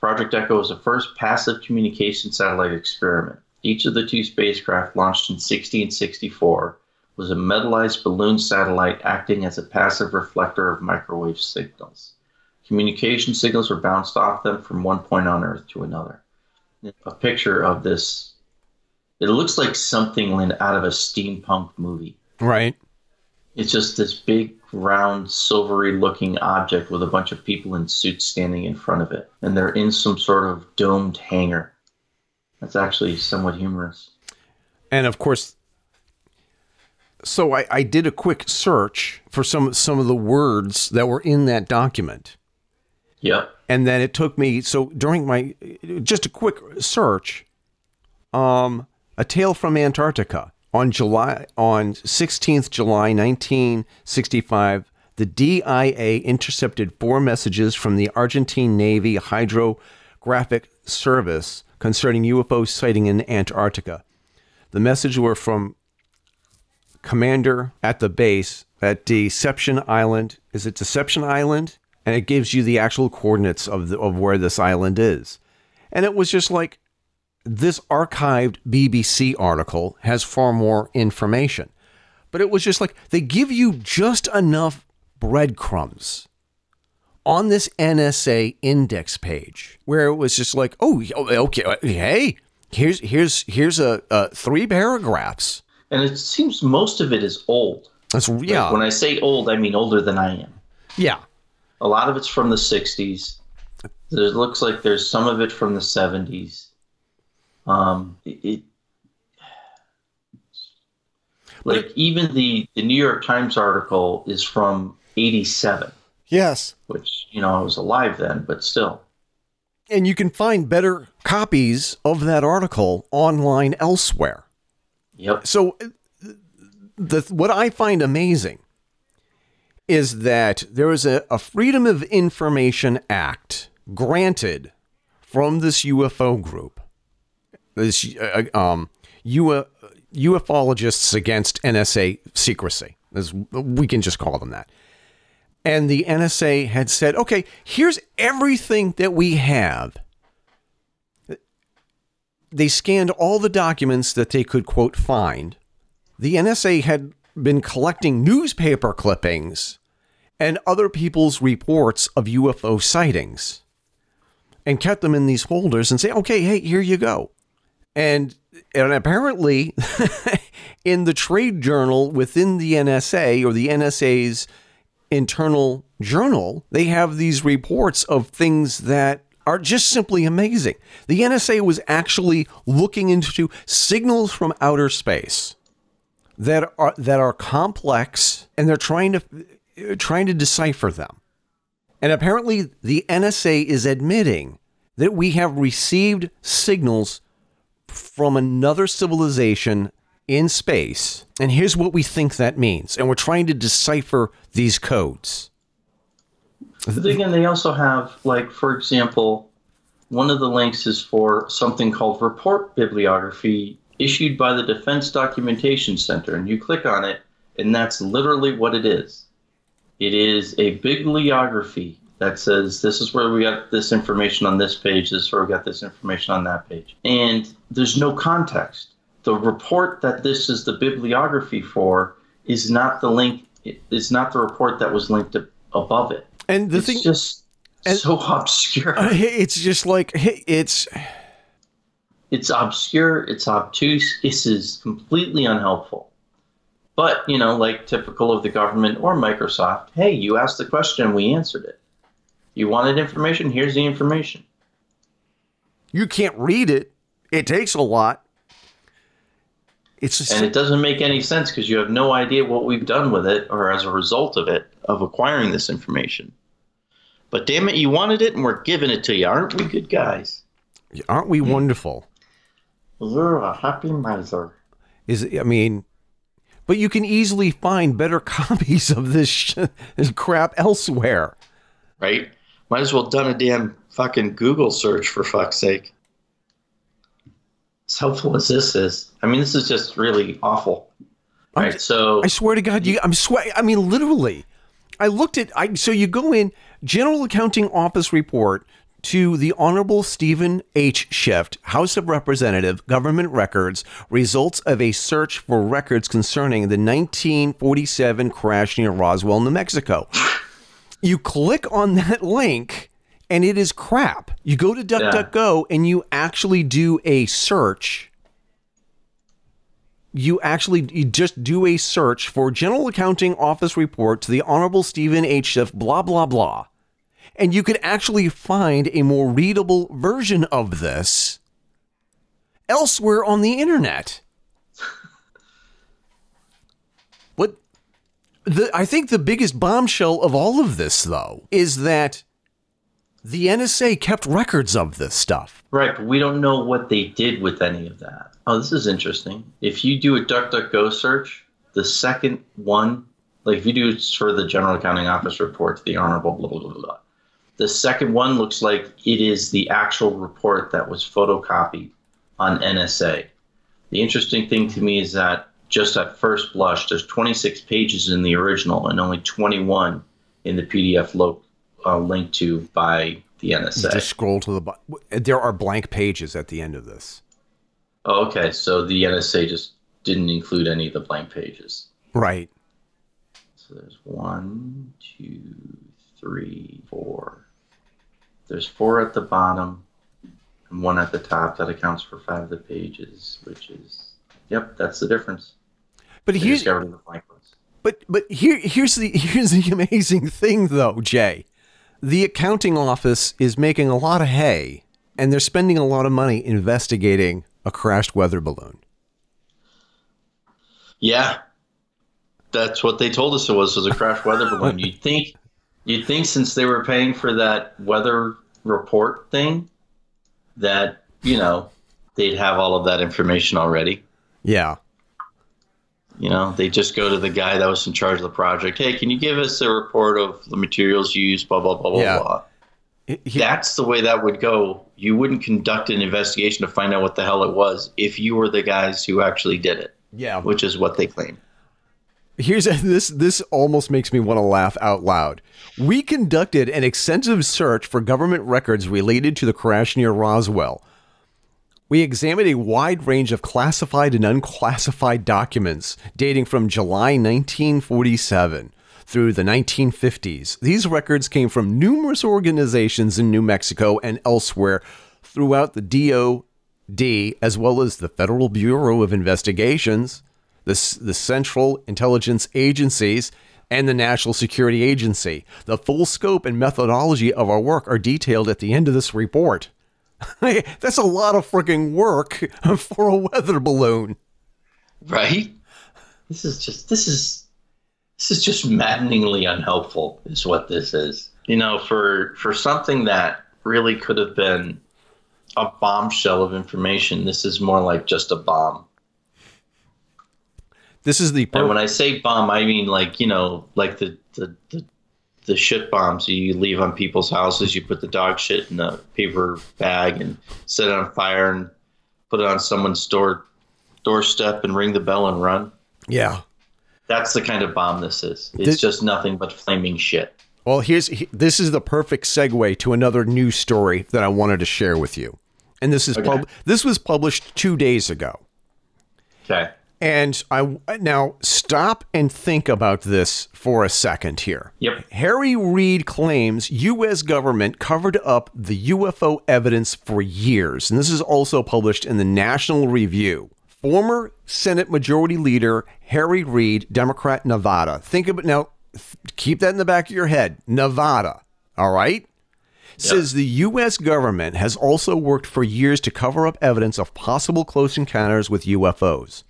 Project Echo was the first passive communication satellite experiment. Each of the two spacecraft launched in 1664 was a metallized balloon satellite acting as a passive reflector of microwave signals. Communication signals were bounced off them from one point on Earth to another. A picture of this, it looks like something out of a steampunk movie. Right. It's just this big, round, silvery looking object with a bunch of people in suits standing in front of it. And they're in some sort of domed hangar. That's actually somewhat humorous. And of course, so I, I did a quick search for some some of the words that were in that document. Yep. And then it took me so during my just a quick search, um, a tale from Antarctica on July on 16th July 1965. The DIA intercepted four messages from the Argentine Navy Hydrographic Service concerning UFO sighting in Antarctica. The messages were from commander at the base at Deception Island. Is it Deception Island? and it gives you the actual coordinates of the, of where this island is. And it was just like this archived BBC article has far more information. But it was just like they give you just enough breadcrumbs on this NSA index page where it was just like, oh, oh, okay, hey, here's here's here's a, a three paragraphs. And it seems most of it is old. That's yeah. Like when I say old, I mean older than I am. Yeah. A lot of it's from the 60s. It looks like there's some of it from the 70s. Um, it, it like even the the New York Times article is from 87. Yes. Which, you know, I was alive then, but still. And you can find better copies of that article online elsewhere. Yep. So the what I find amazing is that there is a, a Freedom of Information Act granted from this UFO group, this uh, um, UFO, ufologists against NSA secrecy, as we can just call them that. And the NSA had said, okay, here's everything that we have. They scanned all the documents that they could, quote, find. The NSA had been collecting newspaper clippings and other people's reports of UFO sightings and kept them in these folders and say, okay, hey, here you go. And, and apparently, in the trade journal within the NSA or the NSA's internal journal, they have these reports of things that are just simply amazing. The NSA was actually looking into signals from outer space that are that are complex and they're trying to trying to decipher them. And apparently the NSA is admitting that we have received signals from another civilization in space, and here's what we think that means. And we're trying to decipher these codes. But again, they also have, like, for example, one of the links is for something called report bibliography issued by the Defense Documentation Center. And you click on it, and that's literally what it is. It is a bibliography that says this is where we got this information on this page, this is where we got this information on that page. And there's no context. The report that this is the bibliography for is not the link, it's not the report that was linked above it. And the it's thing just so obscure. Uh, it's just like it's it's obscure, it's obtuse, this is completely unhelpful. But, you know, like typical of the government or Microsoft, hey, you asked the question, we answered it. You wanted information? Here's the information. You can't read it. It takes a lot. It's just, and it doesn't make any sense because you have no idea what we've done with it or as a result of it, of acquiring this information. But damn it, you wanted it and we're giving it to you. Aren't we good guys? Aren't we wonderful? You're a happy miser. Is I mean, but you can easily find better copies of this, sh- this crap elsewhere. Right? Might as well done a damn fucking Google search for fuck's sake. As helpful as this is, I mean, this is just really awful. I'm- Right? So I swear to God, you, I'm swear. I mean, literally. I looked at. I so you go in General Accounting Office report to the Honorable Steven H. Schiff, House of Representative, Government Records, results of a search for records concerning the 1947 crash near Roswell, New Mexico. You click on that link and it is crap. You go to DuckDuckGo and you actually do a search you actually you just do a search for General Accounting Office report to the Honorable Steven H. Schiff, blah, blah, blah. And you could actually find a more readable version of this elsewhere on the internet. what the I think the biggest bombshell of all of this though is that the NSA kept records of this stuff. Right, but we don't know what they did with any of that. Oh, this is interesting. If you do a DuckDuckGo search, the second one, like if you do for the General Accounting Office report to the Honorable blah blah blah blah, the second one looks like it is the actual report that was photocopied on NSA. The interesting thing to me is that just at first blush, there's 26 pages in the original and only 21 in the PDF uh, linked to by the NSA. Just scroll to the bottom. There are blank pages at the end of this. Oh, okay. So the NSA just didn't include any of the blank pages. Right. So there's one, two, three, four. There's four at the bottom and one at the top. That accounts for five of the pages, which is, yep, that's the difference. But here's just got rid of the blank ones. but but here here's the here's the amazing thing though, Jay. The accounting office is making a lot of hay and they're spending a lot of money investigating a crashed weather balloon. Yeah, that's what they told us it was was a crashed weather balloon. You'd think, you'd think since they were paying for that weather report thing, that you know they'd have all of that information already. Yeah. You know, they just go to the guy that was in charge of the project. Hey, can you give us a report of the materials used? Blah blah blah blah Yeah. blah. He- That's the way that would go. You wouldn't conduct an investigation to find out what the hell it was if you were the guys who actually did it, yeah. which is what they claim. Here's this this almost makes me want to laugh out loud. We conducted an extensive search for government records related to the crash near Roswell. We examined a wide range of classified and unclassified documents dating from July 1947 through the 1950s. These records came from numerous organizations in New Mexico and elsewhere throughout the DOD, as well as the Federal Bureau of Investigations, the, the Central Intelligence Agencies, and the National Security Agency. The full scope and methodology of our work are detailed at the end of this report. That's a lot of freaking work for a weather balloon. Right? This is just this is this is just maddeningly unhelpful is what this is. You know, for for something that really could have been a bombshell of information, this is more like just a bomb. This is the and when I say bomb, I mean like you know, like the the the, the shit bombs you leave on people's houses. You put the dog shit in a paper bag and set it on fire and put it on someone's door doorstep and ring the bell and run. yeah. That's the kind of bomb this is. It's This- just nothing but flaming shit. Well, here's this is the perfect segue to another news story that I wanted to share with you, and this is Okay. pub- this was published two days ago. Okay. And I now stop and think about this for a second here. Yep. Harry Reid claims U.S. government covered up the UFO evidence for years, and this is also published in the National Review. Former Senate Majority Leader Harry Reid, Democrat, Nevada. Think about now. th- Keep that in the back of your head. Nevada. All right. Says the U.S. government has also worked for years to cover up evidence of possible close encounters with UFOs.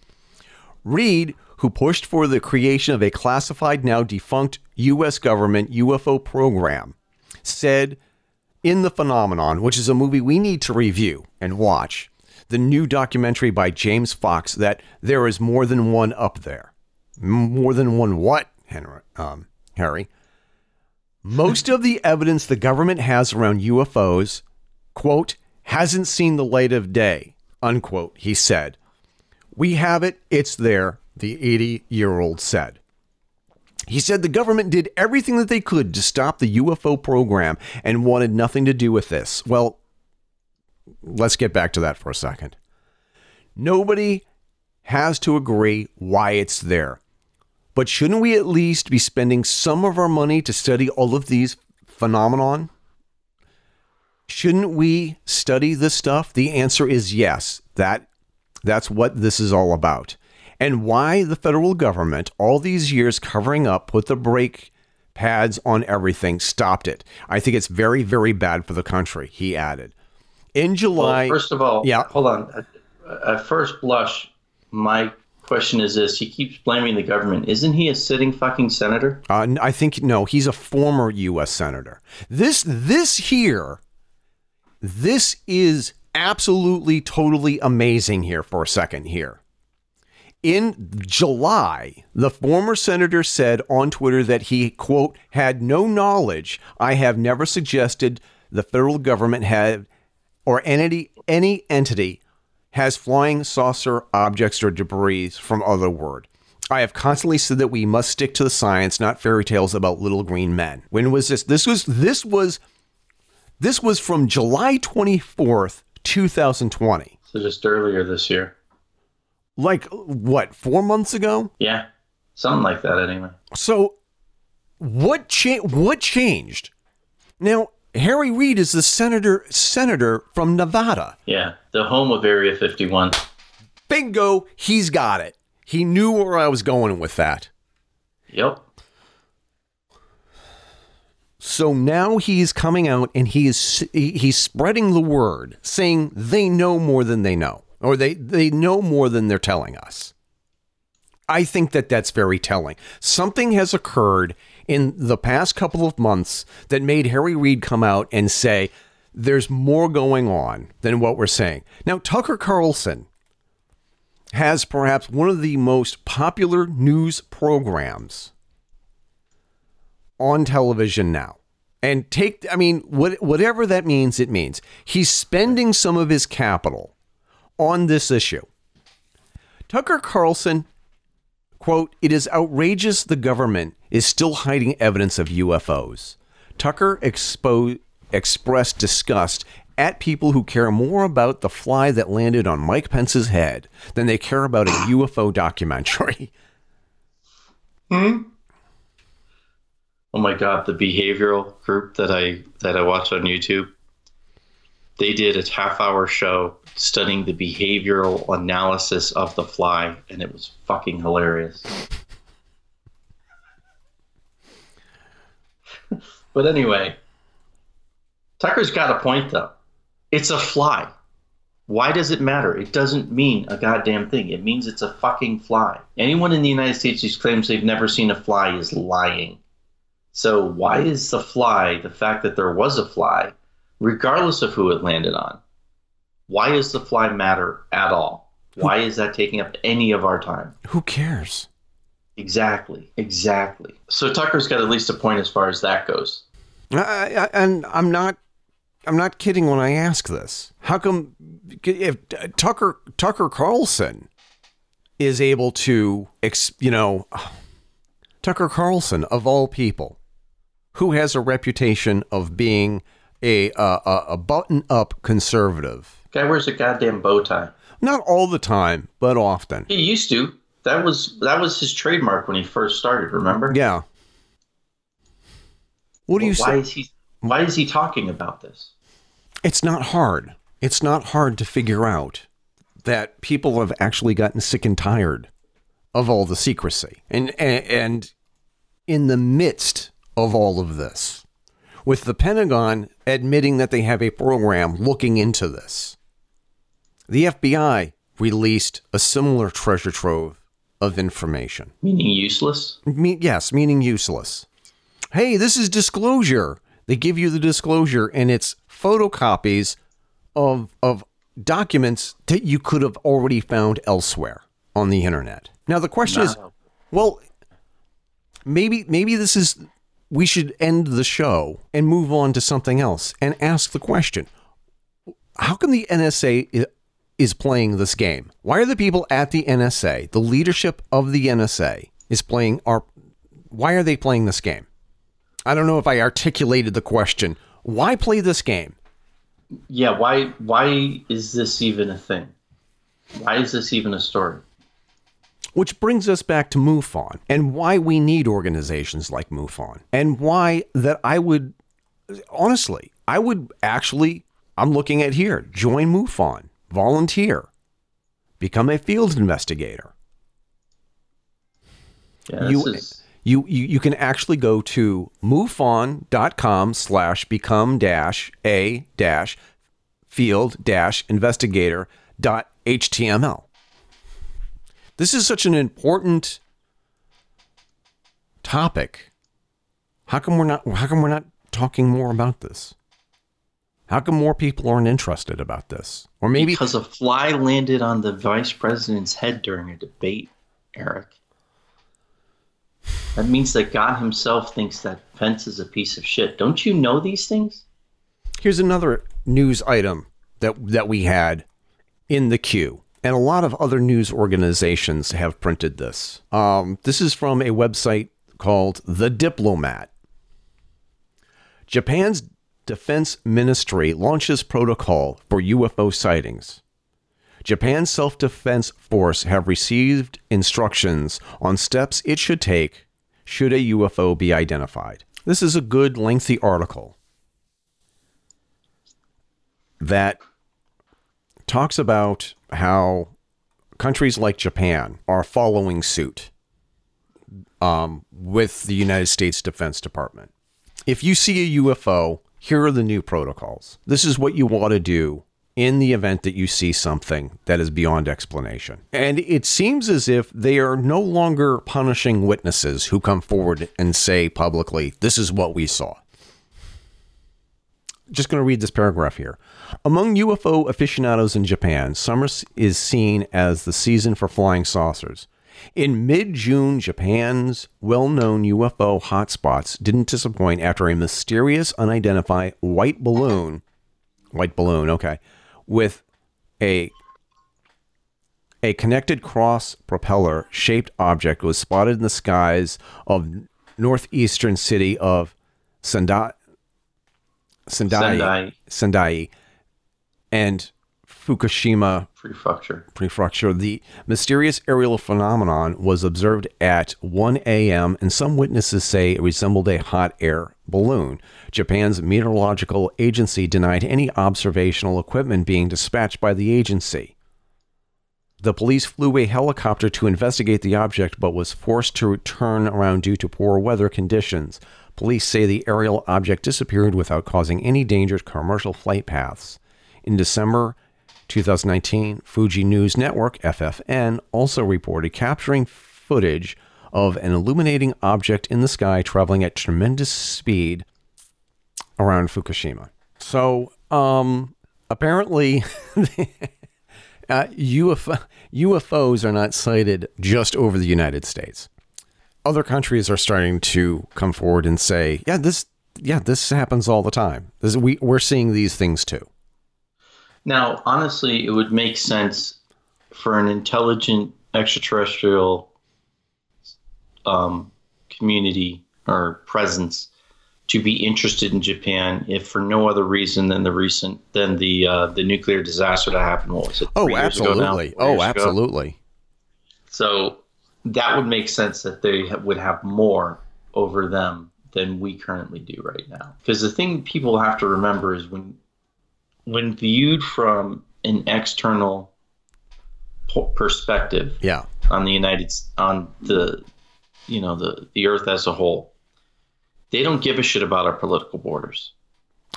Reid, who pushed for the creation of a classified, now defunct U.S. government UFO program, said in The Phenomenon, which is a movie we need to review and watch, the new documentary by James Fox, that there is more than one up there. More than one what, Henry? Um, Harry? Most of the evidence the government has around UFOs, quote, hasn't seen the light of day, unquote, he said. We have it, it's there, the 80 year old said. He said the government did everything that they could to stop the UFO program and wanted nothing to do with this. Well, let's get back to that for a second. Nobody has to agree why it's there. But shouldn't we at least be spending some of our money to study all of these phenomenon? Shouldn't we study this stuff? The answer is yes. That that's what this is all about. And why the federal government, all these years covering up, put the brake pads on everything, stopped it. I think it's very, very bad for the country, he added. In July. Well, first of all, Yeah. hold on. At, first blush, my question is this: He keeps blaming the government. Isn't he a sitting fucking senator? Uh, I think no, he's a former U.S. senator. This this here, this is absolutely totally amazing. Here for a second here. In July, the former senator said on Twitter that he quote had no knowledge. I have never suggested the federal government had or entity any entity has flying saucer objects or debris from other word. I have constantly said that we must stick to the science, not fairy tales about little green men. When was this? This was this was this was from July 24th, 2020. So just earlier this year. Like what, 4 months ago? Yeah, something like that. Anyway. So what cha- what changed? Now, Harry Reid is the senator senator from Nevada. Yeah, the home of Area 51. Bingo, he's got it. He knew where I was going with that. Yep. So now he's coming out and he is he's spreading the word, saying they know more than they know, or they they know more than they're telling us. I think that that's very telling. Something has occurred in the past couple of months that made Harry Reid come out and say there's more going on than what we're saying. Now Tucker Carlson has perhaps one of the most popular news programs on television now. And take, I mean, what, whatever that means, it means. He's spending some of his capital on this issue. Tucker Carlson, quote, it is outrageous the government is still hiding evidence of UFOs. Tucker expo- expressed disgust at people who care more about the fly that landed on Mike Pence's head than they care about a UFO documentary. Hmm? Oh my god, the behavioral group that I that I watch on YouTube. They did a half hour show studying the behavioral analysis of the fly, and it was fucking hilarious. but anyway, Tucker's got a point though. It's a fly. Why does it matter? It doesn't mean a goddamn thing. It means it's a fucking fly. Anyone in the United States who claims they've never seen a fly is lying. So why is the fly, the fact that there was a fly, regardless of who it landed on, why does the fly matter at all? Why is that taking up any of our time? Who cares? Exactly. Exactly. So Tucker's got at least a point as far as that goes. I, I, and I'm not I'm not kidding when I ask this. How come if Tucker Tucker Carlson is able to ex, you know Tucker Carlson of all people who has a reputation of being a a, a button up conservative. Guy wears a goddamn bow tie. Not all the time, but often. He used to. That was that was his trademark when he first started. Remember? Yeah. What do you why say? is he why is he talking about this? It's not hard. It's not hard to figure out that people have actually gotten sick and tired of all the secrecy. And and, and in the midst of all of this, with the Pentagon admitting that they have a program looking into this, the FBI released a similar treasure trove of information. Meaning useless? Me- yes, meaning useless. Hey, this is disclosure. They give you the disclosure, and it's photocopies of of documents that you could have already found elsewhere on the internet. Now the question is, well, maybe maybe this is we should end the show and move on to something else and ask the question: How come the NSA is playing this game? Why are the people at the NSA, the leadership of the NSA, is playing are why are they playing this game? I don't know if I articulated the question. Why play this game? Yeah, why why is this even a thing? Why is this even a story? Which brings us back to MUFON and why we need organizations like MUFON and why that I would, honestly, I would actually, I'm looking at here, join MUFON, volunteer, become a field investigator. Yeah, You, is you, you, you can actually go to MUFON.com slash become dash a dash field dash investigator dot html. This is such an important topic. How come we're not how come we're not talking more about this? How come more people aren't interested about this? Or maybe because a fly landed on the vice president's head during a debate, Eric. That means that God himself thinks that Pence is a piece of shit. Don't you know these things? Here's another news item that that we had in the queue, and a lot of other news organizations have printed this. Um, this is from a website called The Diplomat. Japan's defense ministry launches protocol for UFO sightings. Japan's self defense force have received instructions on steps it should take should a UFO be identified. This is a good, lengthy article that talks about how countries like Japan are following suit um, with the United States Defense Department. If you see a UFO, here are the new protocols. This is what you want to do in the event that you see something that is beyond explanation. And it seems as if they are no longer punishing witnesses who come forward and say publicly, this is what we saw just going to read this paragraph here. Among UFO aficionados in Japan, summer is seen as the season for flying saucers. In mid June, Japan's well known UFO hotspots didn't disappoint after a mysterious, unidentified white balloon, white balloon, okay, with a a connected cross propeller shaped object was spotted in the skies of northeastern city of Sendai, Sendai, Sendai. Sendai, and Fukushima Prefecture. prefecture. The mysterious aerial phenomenon was observed at 1 a.m., and some witnesses say it resembled a hot air balloon. Japan's meteorological agency denied any observational equipment being dispatched by the agency. The police flew a helicopter to investigate the object but was forced to turn around due to poor weather conditions. Police say the aerial object disappeared without causing any danger to commercial flight paths. In December 2019, Fuji News Network, FFN, also reported capturing footage of an illuminating object in the sky traveling at tremendous speed around Fukushima. So, um, apparently, Uh, UFO, UFOs are not sighted just over the United States. Other countries are starting to come forward and say, "Yeah, this, yeah, this happens all the time. This, we we're seeing these things too." Now, honestly, it would make sense for an intelligent extraterrestrial um, community or presence to be interested in Japan, if for no other reason than the recent than the uh, the nuclear disaster that happened. What was it? Oh, three years ago now? absolutely. Oh, years ago? absolutely. So that would make sense that they ha- would have more over them than we currently do right now. Because the thing people have to remember is when when viewed from an external perspective Yeah. on the United on the you know the the earth as a whole, they don't give a shit about our political borders.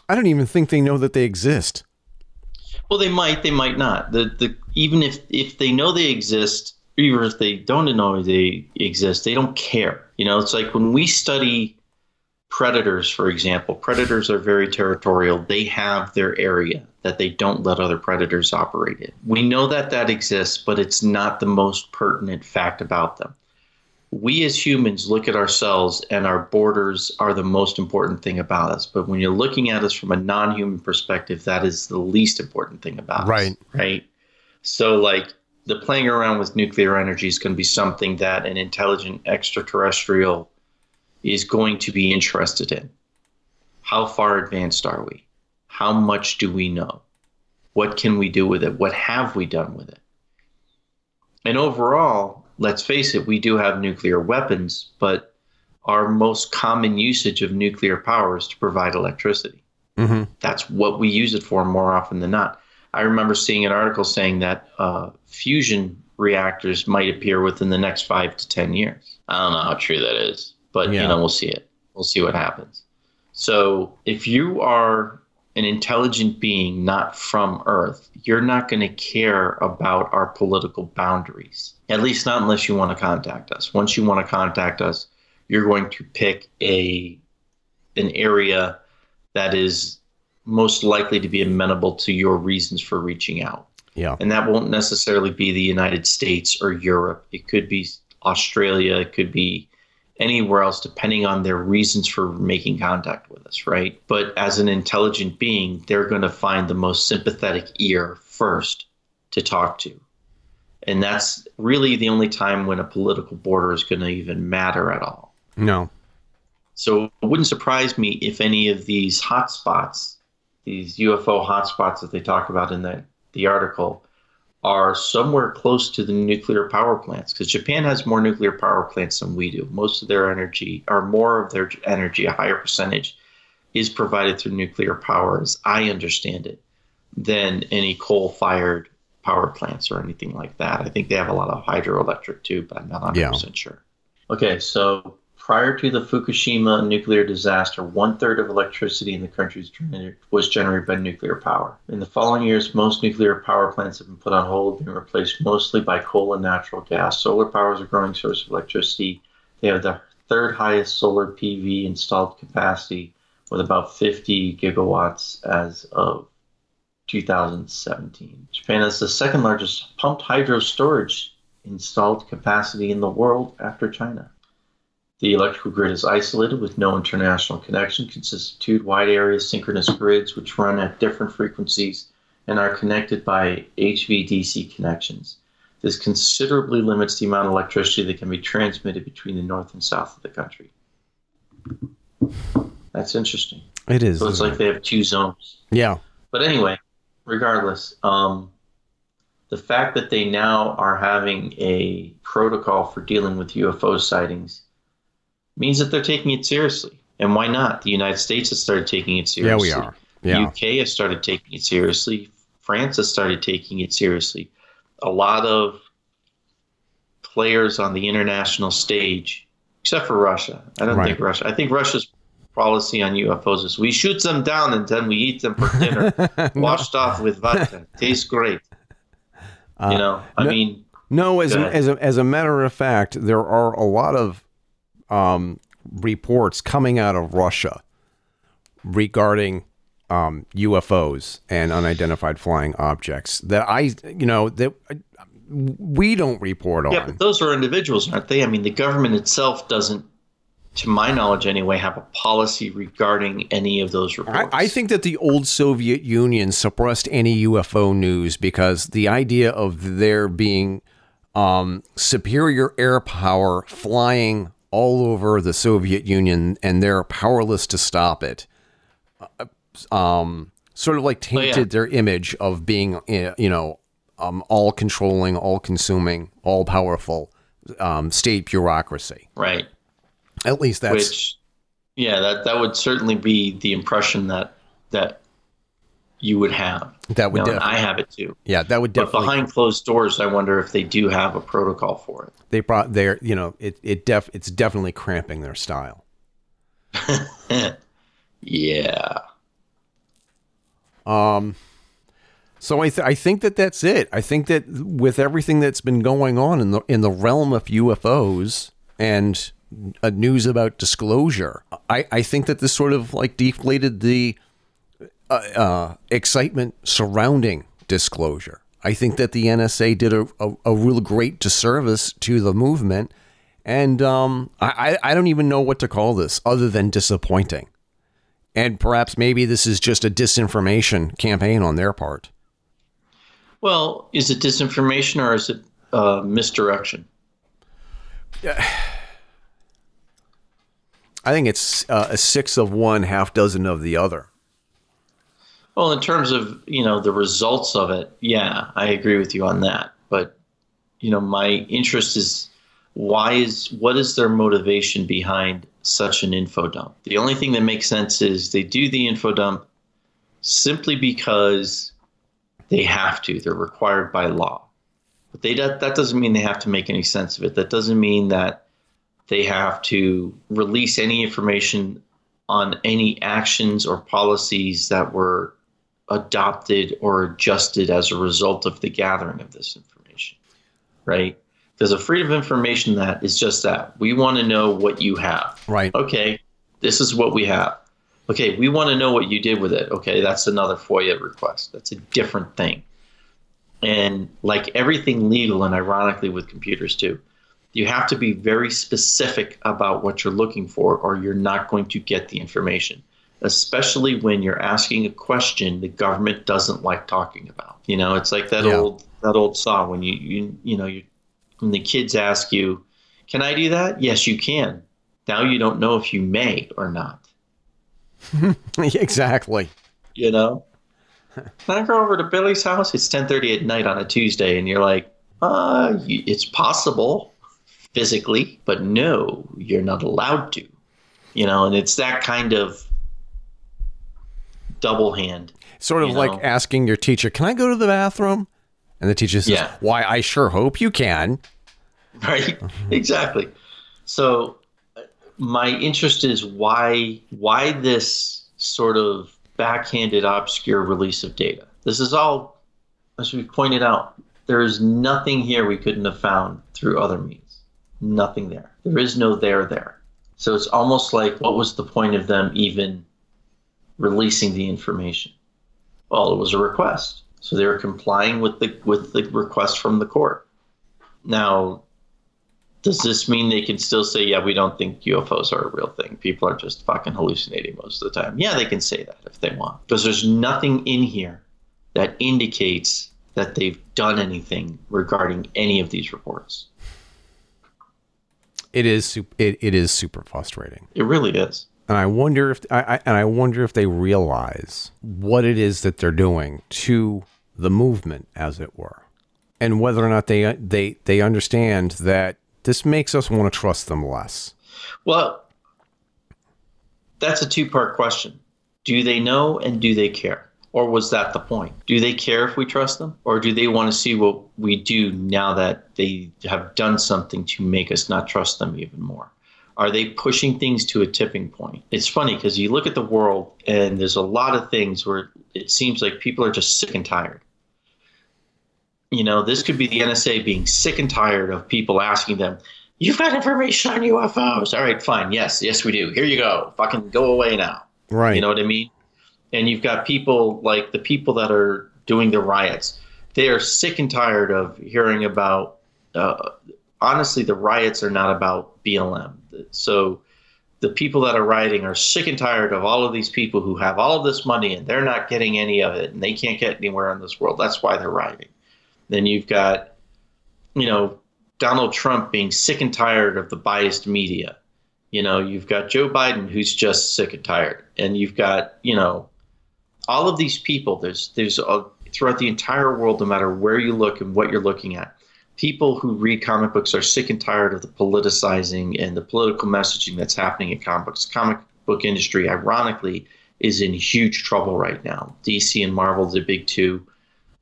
I don't even think they know that they exist. Well, they might, they might not. The the even if if they know they exist, even if they don't know they exist, they don't care. You know, it's like when we study predators, for example. Predators are very territorial. They have their area that they don't let other predators operate in. We know that that exists, but it's not the most pertinent fact about them. We as humans look at ourselves and our borders are the most important thing about us. But when you're looking at us from a non human perspective, that is the least important thing about Right. us. Right. Right. So, like, the playing around with nuclear energy is going to be something that an intelligent extraterrestrial is going to be interested in. How far advanced are we? How much do we know? What can we do with it? What have we done with it? And overall, let's face it, we do have nuclear weapons, but our most common usage of nuclear power is to provide electricity. hmm That's what we use it for more often than not. I remember seeing an article saying that uh, fusion reactors might appear within the next five to 10 years. I don't know how true that is, but Yeah. you know, we'll see it. We'll see what happens. So if you are an intelligent being not from Earth, you're not going to care about our political boundaries. At least not unless you want to contact us. Once you want to contact us, you're going to pick a an area that is most likely to be amenable to your reasons for reaching out. Yeah. And that won't necessarily be the United States or Europe. It could be Australia, it could be anywhere else, depending on their reasons for making contact with us, right? But as an intelligent being, they're going to find the most sympathetic ear first to talk to. And that's really the only time when a political border is going to even matter at all. No. So it wouldn't surprise me if any of these hotspots, these UFO hotspots that they talk about in the, the article, are somewhere close to the nuclear power plants. Because Japan has more nuclear power plants than we do. Most of their energy, or more of their energy, a higher percentage, is provided through nuclear power, as I understand it, than any coal fired power plants or anything like that. I think they have a lot of hydroelectric too, but I'm not 100% Yeah. sure. Okay, so prior to the Fukushima nuclear disaster, one third of electricity in the country was generated by nuclear power. In the following years, most nuclear power plants have been put on hold being replaced mostly by coal and natural gas. Solar power is a growing source of electricity. They have the third highest solar PV installed capacity with about 50 gigawatts as of 2017. Japan has the second largest pumped hydro storage installed capacity in the world after China. The electrical grid is isolated with no international connection, consists of two wide area synchronous grids which run at different frequencies and are connected by HVDC connections. This considerably limits the amount of electricity that can be transmitted between the north and south of the country. That's interesting. It is. So it's like it? they have two zones. yeah. But anyway, regardless, um, the fact that they now are having a protocol for dealing with UFO sightings means that they're taking it seriously. And why not? The United States has started taking it seriously. Yeah, we are. Yeah. UK has started taking it seriously. France has started taking it seriously. A lot of players on the international stage, except for Russia. I don't Right. think Russia. I think Russia's policy on UFOs is we shoot them down and then we eat them for dinner, washed off with vodka. Tastes great. Uh, you know, I no- mean, No, as a, as a, as a matter of fact, there are a lot of um, reports coming out of Russia regarding um, UFOs and unidentified flying objects that I, you know, that we don't report on. Yeah, but those are individuals, aren't they? I mean, the government itself doesn't, to my knowledge anyway, have a policy regarding any of those reports. I, I think that the old Soviet Union suppressed any UFO news because the idea of there being um, superior air power flying all over the Soviet Union and they're powerless to stop it. Uh, um, sort of like tainted yeah. their image of being, uh, you know, um, all controlling, all consuming, all powerful um, state bureaucracy. right. At least that's Which, yeah, that that would certainly be the impression that that you would have. that would You know, and definitely, I have it too. yeah, that would But behind closed doors, I wonder if they do have a protocol for it. they brought their, you know, it it def it's definitely cramping their style. yeah. Um, so I, th- I think that that's it. I think that with everything that's been going on in the in the realm of UFOs and uh, news about disclosure, I, I think that this sort of like deflated the uh, uh, excitement surrounding disclosure. I think that the NSA did a, a, a real great disservice to the movement, and um, I, I don't even know what to call this other than disappointing. And perhaps maybe this is just a disinformation campaign on their part. Well, is it disinformation or is it uh, misdirection? I think it's uh, a six of one, half dozen of the other. Well, in terms of you know the results of it, yeah, I agree with you on that. But you know, my interest is why is what is their motivation behind such an info dump? The only thing that makes sense is they do the info dump simply because they have to. They're required by law. But they that, that doesn't mean they have to make any sense of it. That doesn't mean that they have to release any information on any actions or policies that were adopted or adjusted as a result of the gathering of this information, right? There's a freedom of information that is just that. We want to know what you have. Right. Okay, this is what we have. Okay, we want to know what you did with it. Okay, that's another FOIA request. That's a different thing. And like everything legal, and ironically with computers too, you have to be very specific about what you're looking for, or you're not going to get the information. Especially when you're asking a question the government doesn't like talking about. You know, it's like that Yeah. old that old saw when you you you know you when the kids ask you, "Can I do that?" Yes, you can. Now you don't know if you may or not. exactly. You know. Can I go over to Billy's house? It's ten thirty at night on a Tuesday, and you're like, "Uh, it's possible, physically, but no, you're not allowed to." You know, and it's that kind of double hand. Sort of like know. asking your teacher, "Can I go to the bathroom?" And the teacher says, Yeah. "Why? I sure hope you can." right exactly so uh, my interest is why why this sort of backhanded obscure release of data this is all as we pointed out there is nothing here we couldn't have found through other means nothing there there is no there there so it's almost like what was the point of them even releasing the information well it was a request so they were complying with the with the request from the court now does this mean they can still say, yeah, we don't think UFOs are a real thing? People are just fucking hallucinating most of the time. Yeah, they can say that if they want. Because there's nothing in here that indicates that they've done anything regarding any of these reports. It is it, it is super frustrating. It really is. And I wonder if I, I and I wonder if they realize what it is that they're doing to the movement, as it were, and whether or not they they they understand that this makes us want to trust them less. Well, that's a two part question. Do they know and do they care? Or was that the point? Do they care if we trust them? Or do they want to see what we do now that they have done something to make us not trust them even more? Are they pushing things to a tipping point? It's funny because you look at the world and there's a lot of things where it seems like people are just sick and tired. You know, this could be the NSA being sick and tired of people asking them, You've got information on UFOs. All right, fine. Yes, yes, we do. Here you go. Fucking go away now. Right. You know what I mean? and you've got people like the people that are doing the riots. They are sick and tired of hearing about. Uh, honestly, the riots are not about BLM. So the people that are rioting are sick and tired of all of these people who have all of this money and they're not getting any of it and they can't get anywhere in this world. That's why they're rioting. Then you've got, you know, Donald Trump being sick and tired of the biased media. You know, you've got Joe Biden who's just sick and tired, and you've got you know, all of these people. There's there's a, throughout the entire world, no matter where you look and what you're looking at, people who read comic books are sick and tired of the politicizing and the political messaging that's happening in comic books. Comic book industry, ironically, is in huge trouble right now. DC and Marvel, the big two,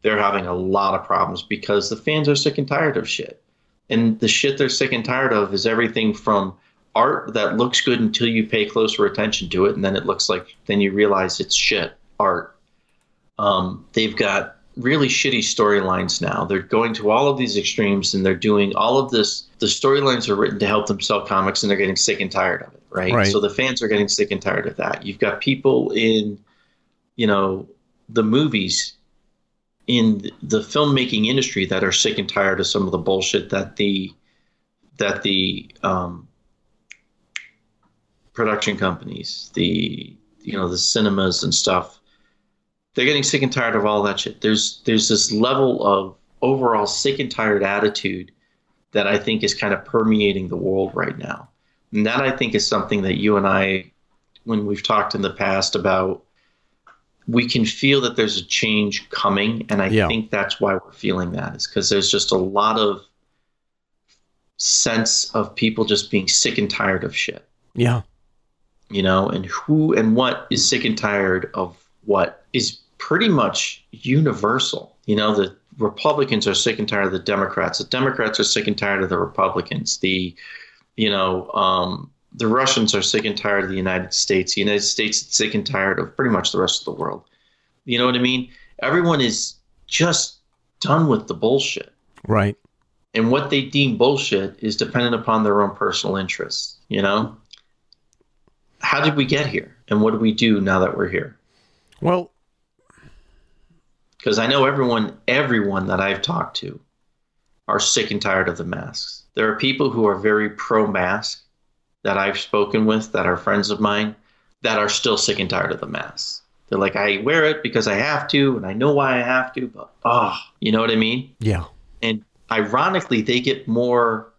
they're having a lot of problems because the fans are sick and tired of shit. And the shit they're sick and tired of is everything from art that looks good until you pay closer attention to it, and then it looks like then you realize it's shit art. Um, they've got really shitty storylines now. They're going to all of these extremes and they're doing all of this. The storylines are written to help them sell comics and they're getting sick and tired of it, right? Right. So the fans are getting sick and tired of that. You've got people in, you know, the movies, in the filmmaking industry that are sick and tired of some of the bullshit that the that the um, production companies, the you know the cinemas and stuff, they're getting sick and tired of all that shit. There's there's this level of overall sick and tired attitude that I think is kind of permeating the world right now. And that I think is something that you and I, when we've talked in the past about, we can feel that there's a change coming. And I Yeah. think that's why we're feeling that, is because there's just a lot of sense of people just being sick and tired of shit Yeah. you know, and who and what is sick and tired of what is pretty much universal. You know, the Republicans are sick and tired of the Democrats. The Democrats are sick and tired of the Republicans. The, you know, um, the Russians are sick and tired of the United States. The United States is sick and tired of pretty much the rest of the world. You know what I mean? Everyone is just done with the bullshit. Right. And what they deem bullshit is dependent upon their own personal interests, you know? How did we get here? And what do we do now that we're here? Well, Because I know everyone, everyone that I've talked to are sick and tired of the masks. There are people who are very pro mask that I've spoken with that are friends of mine that are still sick and tired of the masks. They're like, I wear it because I have to, and I know why I have to, but ah, you know what I mean? yeah. And ironically, they get more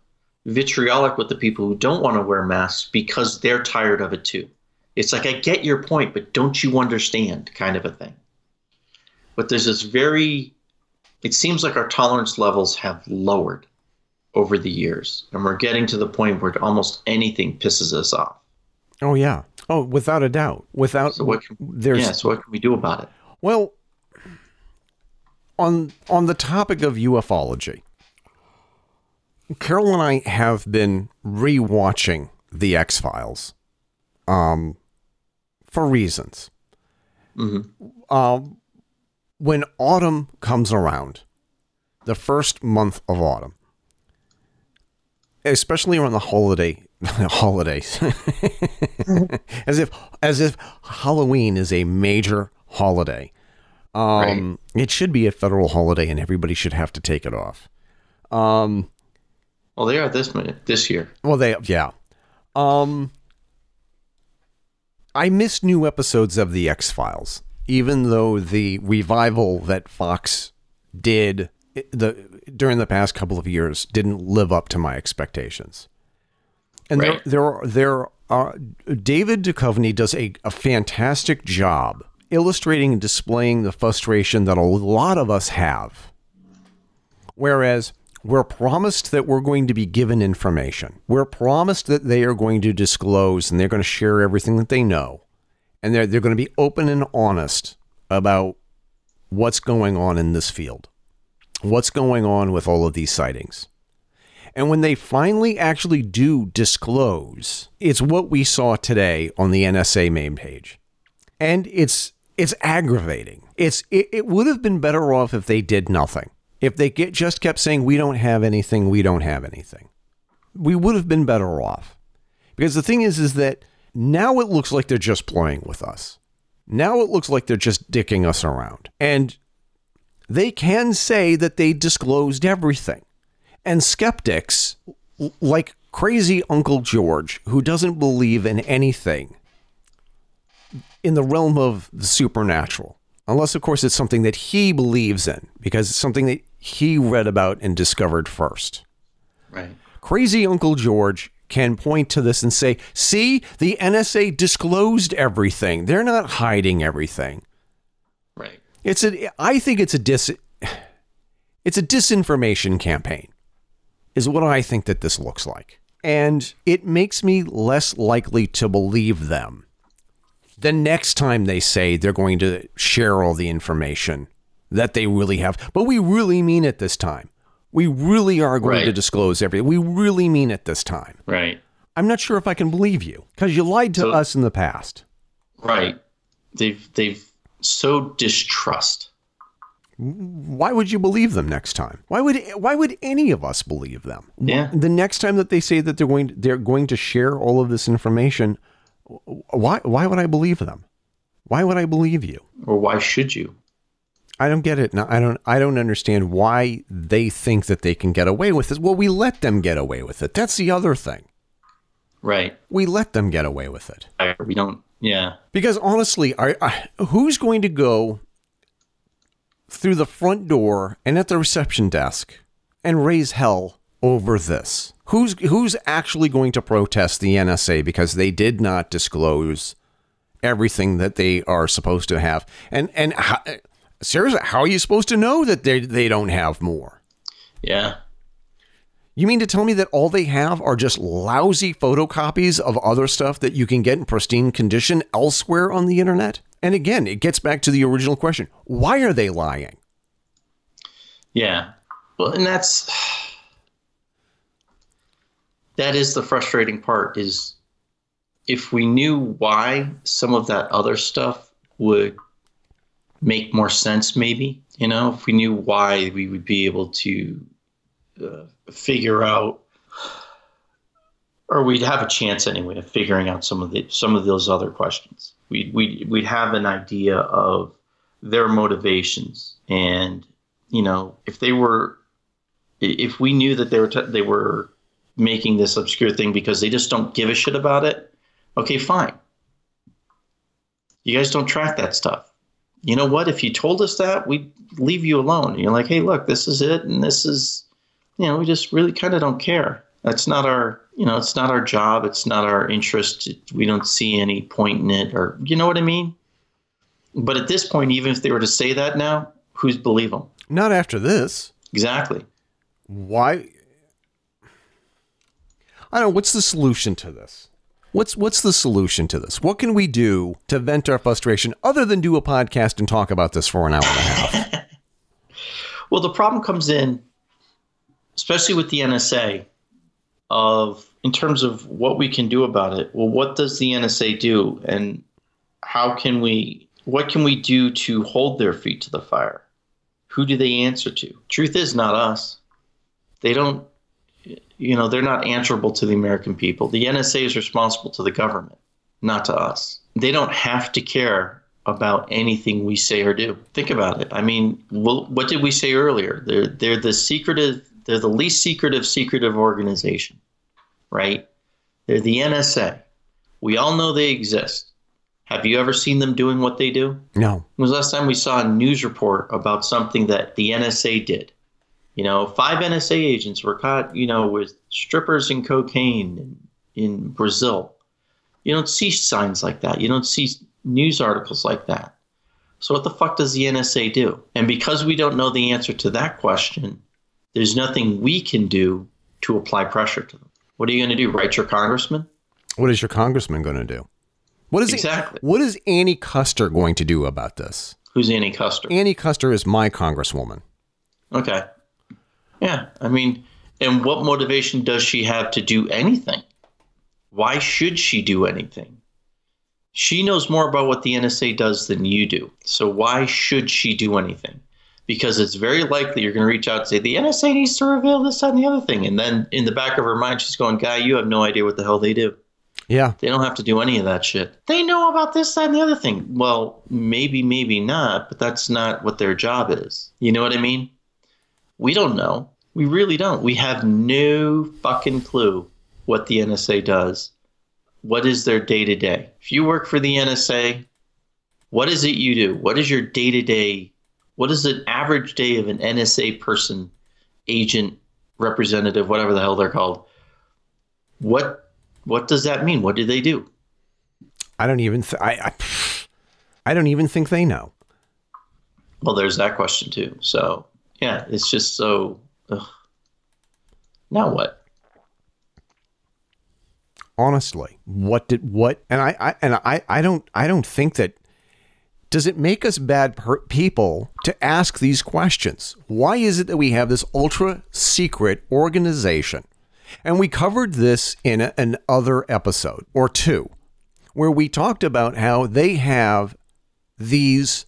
vitriolic with the people who don't want to wear masks because they're tired of it too. It's like, I get your point, but don't you understand, kind of a thing. But there's this very, it seems like our tolerance levels have lowered over the years. And we're getting to the point where almost anything pisses us off. Oh, yeah. Oh, without a doubt. Without So what can, there's yeah, so what can we do about it? Well, on on the topic of ufology, Carol and I have been rewatching the X Files, um, for reasons. Um, when autumn comes around, the first month of autumn, especially around the holiday holidays, as if as if Halloween is a major holiday. Um, It should be a federal holiday, and everybody should have to take it off. Um, Well, they are this minute, this year. well, they yeah. Um, I miss new episodes of the X Files, even though the revival that Fox did the during the past couple of years didn't live up to my expectations. And Right. there, there are there are David Duchovny does a, a fantastic job illustrating and displaying the frustration that a lot of us have. Whereas we're promised that we're going to be given information. We're promised that they are going to disclose and they're going to share everything that they know. And they're, they're going to be open and honest about what's going on in this field, what's going on with all of these sightings. And when they finally actually do disclose, it's what we saw today on the NSA main page. And it's it's aggravating. It's it, it would have been better off if they did nothing. If they get, just kept saying we don't have anything, we don't have anything. We would have been better off. Because the thing is is that now it looks like they're just playing with us. Now it looks like they're just dicking us around. And they can say that they disclosed everything. And skeptics, like crazy Uncle George, who doesn't believe in anything in the realm of the supernatural, unless, of course, it's something that he believes in, because it's something that he read about and discovered first. Right. Crazy Uncle George can point to this and say, see, the NSA disclosed everything. They're not hiding everything. Right. It's a I think it's a dis it's a disinformation campaign. Is what I think that this looks like. And it makes me less likely to believe them. The next time they say they're going to share all the information that they really have, but we really mean it this time. We really are going to disclose everything. We really mean it this time. Right. I'm not sure if I can believe you because you lied to So- us in the past. Right. They've they've so distrust. Why would you believe them next time? Why would why would any of us believe them? Yeah. The next time that they say that they're going they're going to share all of this information, why why would I believe them? Why would I believe you? Or why should you? I don't get it. No, I don't I don't understand why they think that they can get away with this. Well, we let them get away with it. That's the other thing. Right. We let them get away with it. We don't yeah. Because honestly, I, I, who's going to go through the front door and at the reception desk and raise hell over this? Who's who's actually going to protest the NSA because they did not disclose everything that they are supposed to have? And and how, seriously, how are you supposed to know that they they don't have more? Yeah. You mean to tell me that all they have are just lousy photocopies of other stuff that you can get in pristine condition elsewhere on the internet? And again, it gets back to the original question why are they lying? Yeah. Well, and that's that is the frustrating part is if we knew why some of that other stuff would make more sense maybe, you know, if we knew why we would be able to uh, figure out or we'd have a chance anyway of figuring out some of the some of those other questions. We we we'd have an idea of their motivations and you know if they were if we knew that they were t- they were making this obscure thing because they just don't give a shit about it okay fine you guys don't track that stuff you know what if you told us that we'd leave you alone you're like hey look this is it and this is you know we just really kind of don't care that's not our you know it's not our job it's not our interest we don't see any point in it or you know what i mean but at this point even if they were to say that now who's believe them Not after this. exactly Why? I don't know. What's the solution to this? What's what's the solution to this? What can we do to vent our frustration other than do a podcast and talk about this for an hour and a half? Well, the problem comes in, especially with the NSA, of in terms of what we can do about it. Well, what does the NSA do, and how can we? What can we do to hold their feet to the fire? Who do they answer to? Truth is, not us. They don't. You know, they're not answerable to the American people. The NSA is responsible to the government, not to us. They don't have to care about anything we say or do. Think about it. I mean, well, what did we say earlier? They're they're the secretive, they're the least secretive secretive organization, right? They're the NSA. We all know they exist. Have you ever seen them doing what they do? No. When was the last time we saw a news report about something that the NSA did? You know, five NSA agents were caught, you know, with strippers and cocaine in, in Brazil. You don't see signs like that. You don't see news articles like that. So what the fuck does the NSA do? And because we don't know the answer to that question, there's nothing we can do to apply pressure to them. What are you going to do? Write your congressman? What is your congressman going to do? What is Exactly. what is Annie Kuster going to do about this? Who's Annie Kuster? Annie Kuster is my congresswoman. Okay. Yeah, I mean, and what motivation does she have to do anything? Why should she do anything? She knows more about what the NSA does than you do. So why should she do anything? Because it's very likely you're going to reach out and say, the NSA needs to reveal this, that, and the other thing. And then in the back of her mind, she's going, Guy, you have no idea what the hell they do. Yeah. They don't have to do any of that shit. They know about this, that, and the other thing. Well, maybe, maybe not, but that's not what their job is. You know what I mean? We don't know. We really don't. We have no fucking clue what the NSA does. What is their day to day? If you work for the NSA, what is it you do? What is your day to day? What is an average day of an NSA person, agent, representative, whatever the hell they're called? What what does that mean? What do they do? I don't even. Th- I, I. I don't even think they know. Well, there's that question too. So yeah, it's just so. Ugh. Now what? Honestly, what did what? And I, I and I, I don't. I don't think that. Does it make us bad per- people to ask these questions? Why is it that we have this ultra secret organization? And we covered this in a, an other episode or two, where we talked about how they have these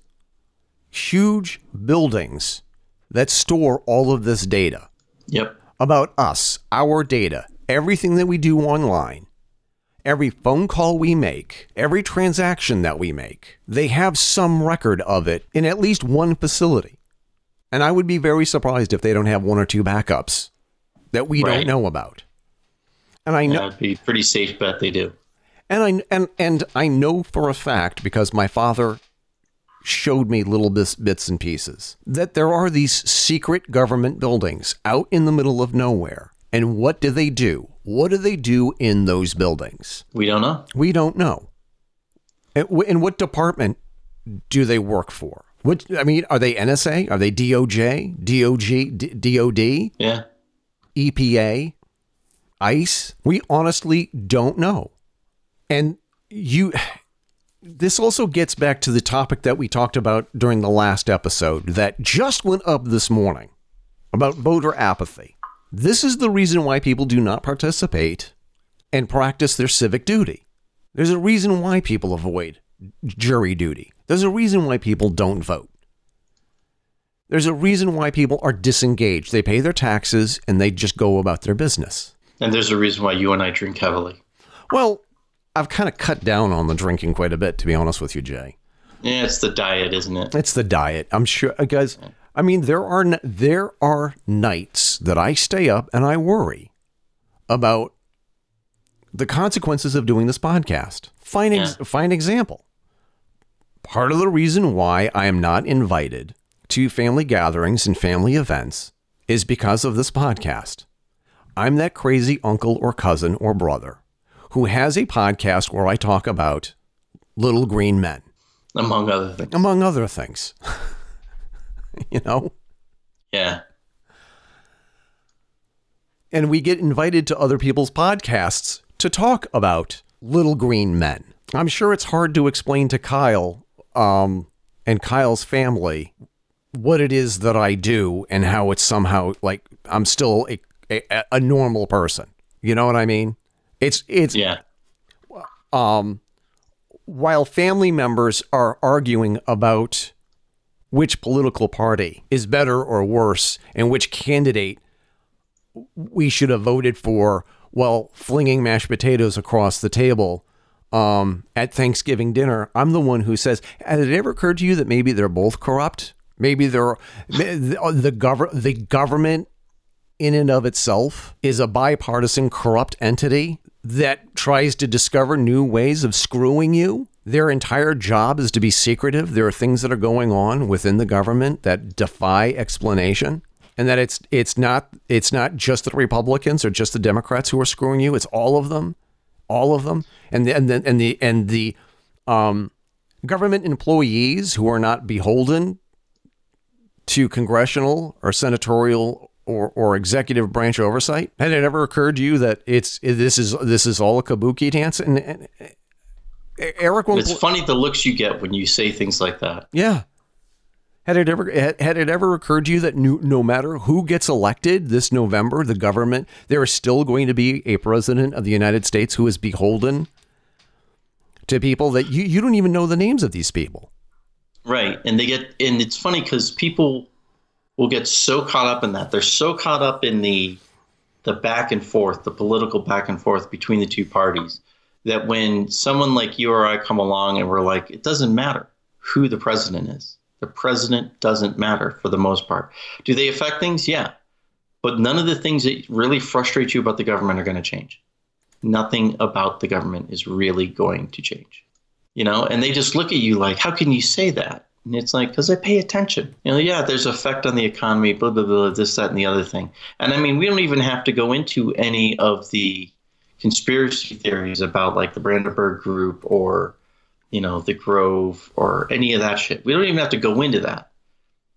huge buildings that store all of this data Yep. about us, our data, everything that we do online, every phone call we make, every transaction that we make. They have some record of it in at least one facility. And I would be very surprised if they don't have one or two backups that we Right. don't know about. And I know That'd be pretty safe bet they do. and I and and I know for a fact because my father showed me little bits, bits and pieces that there are these secret government buildings out in the middle of nowhere. And what do they do? What do they do in those buildings? We don't know. We don't know. In what department do they work for? What I mean, are they NSA? Are they DOJ, DOG, D- DOD, Yeah. EPA, ICE? We honestly don't know. And you this also gets back to the topic that we talked about during the last episode that just went up this morning about voter apathy. This is the reason why people do not participate and practice their civic duty. There's a reason why people avoid jury duty. There's a reason why people don't vote. There's a reason why people are disengaged. They pay their taxes and they just go about their business. And there's a reason why you and I drink heavily. Well, I've kind of cut down on the drinking quite a bit, to be honest with you, Jay. Yeah, it's the diet, isn't it? It's the diet. I'm sure, uh, guys. I mean, there are n- there are nights that I stay up and I worry about the consequences of doing this podcast. Fine, ex- fine example. Part of the reason why I am not invited to family gatherings and family events is because of this podcast. I'm that crazy uncle or cousin or brother who has a podcast where I talk about little green men Among other things. among other things. you know, Yeah. and we get invited to other people's podcasts to talk about little green men. I'm sure it's hard to explain to Kyle um, and Kyle's family what it is that I do and how it's somehow like I'm still a, a, a normal person. You know what I mean? It's it's Yeah. um, while family members are arguing about which political party is better or worse and which candidate we should have voted for while flinging mashed potatoes across the table um, at Thanksgiving dinner, I'm the one who says, "Has it ever occurred to you that maybe they're both corrupt? Maybe they're the the, gov- the government in and of itself is a bipartisan corrupt entity that tries to discover new ways of screwing you. Their entire job is to be secretive. There are things that are going on within the government that defy explanation. And that it's it's not it's not just the Republicans or just the Democrats who are screwing you. It's all of them, all of them, and the, and the, and the and the um, government employees who are not beholden to congressional or senatorial or, or executive branch oversight? Had it ever occurred to you that it's this is this is all a kabuki dance? And, and Eric, It's funny the looks you get when you say things like that. yeah. Had it ever had, had it ever occurred to you that no, no matter who gets elected this November, the government there is still going to be a president of the United States who is beholden to people that you, you don't even know the names of these people. Right. And they get and it's funny because people will get so caught up in that. They're so caught up in the the back and forth, the political back and forth between the two parties, that when someone like you or I come along and we're like, it doesn't matter who the president is. The president doesn't matter for the most part. Do they affect things? Yeah. But none of the things that really frustrate you about the government are going to change. Nothing about the government is really going to change. You know, and they just look at you like, how can you say that? And it's like, because I pay attention. You know, yeah, there's effect on the economy, blah, blah, blah, this, that, and the other thing. And I mean, we don't even have to go into any of the conspiracy theories about like the Brandenburg group or, you know, the Grove or any of that shit. We don't even have to go into that.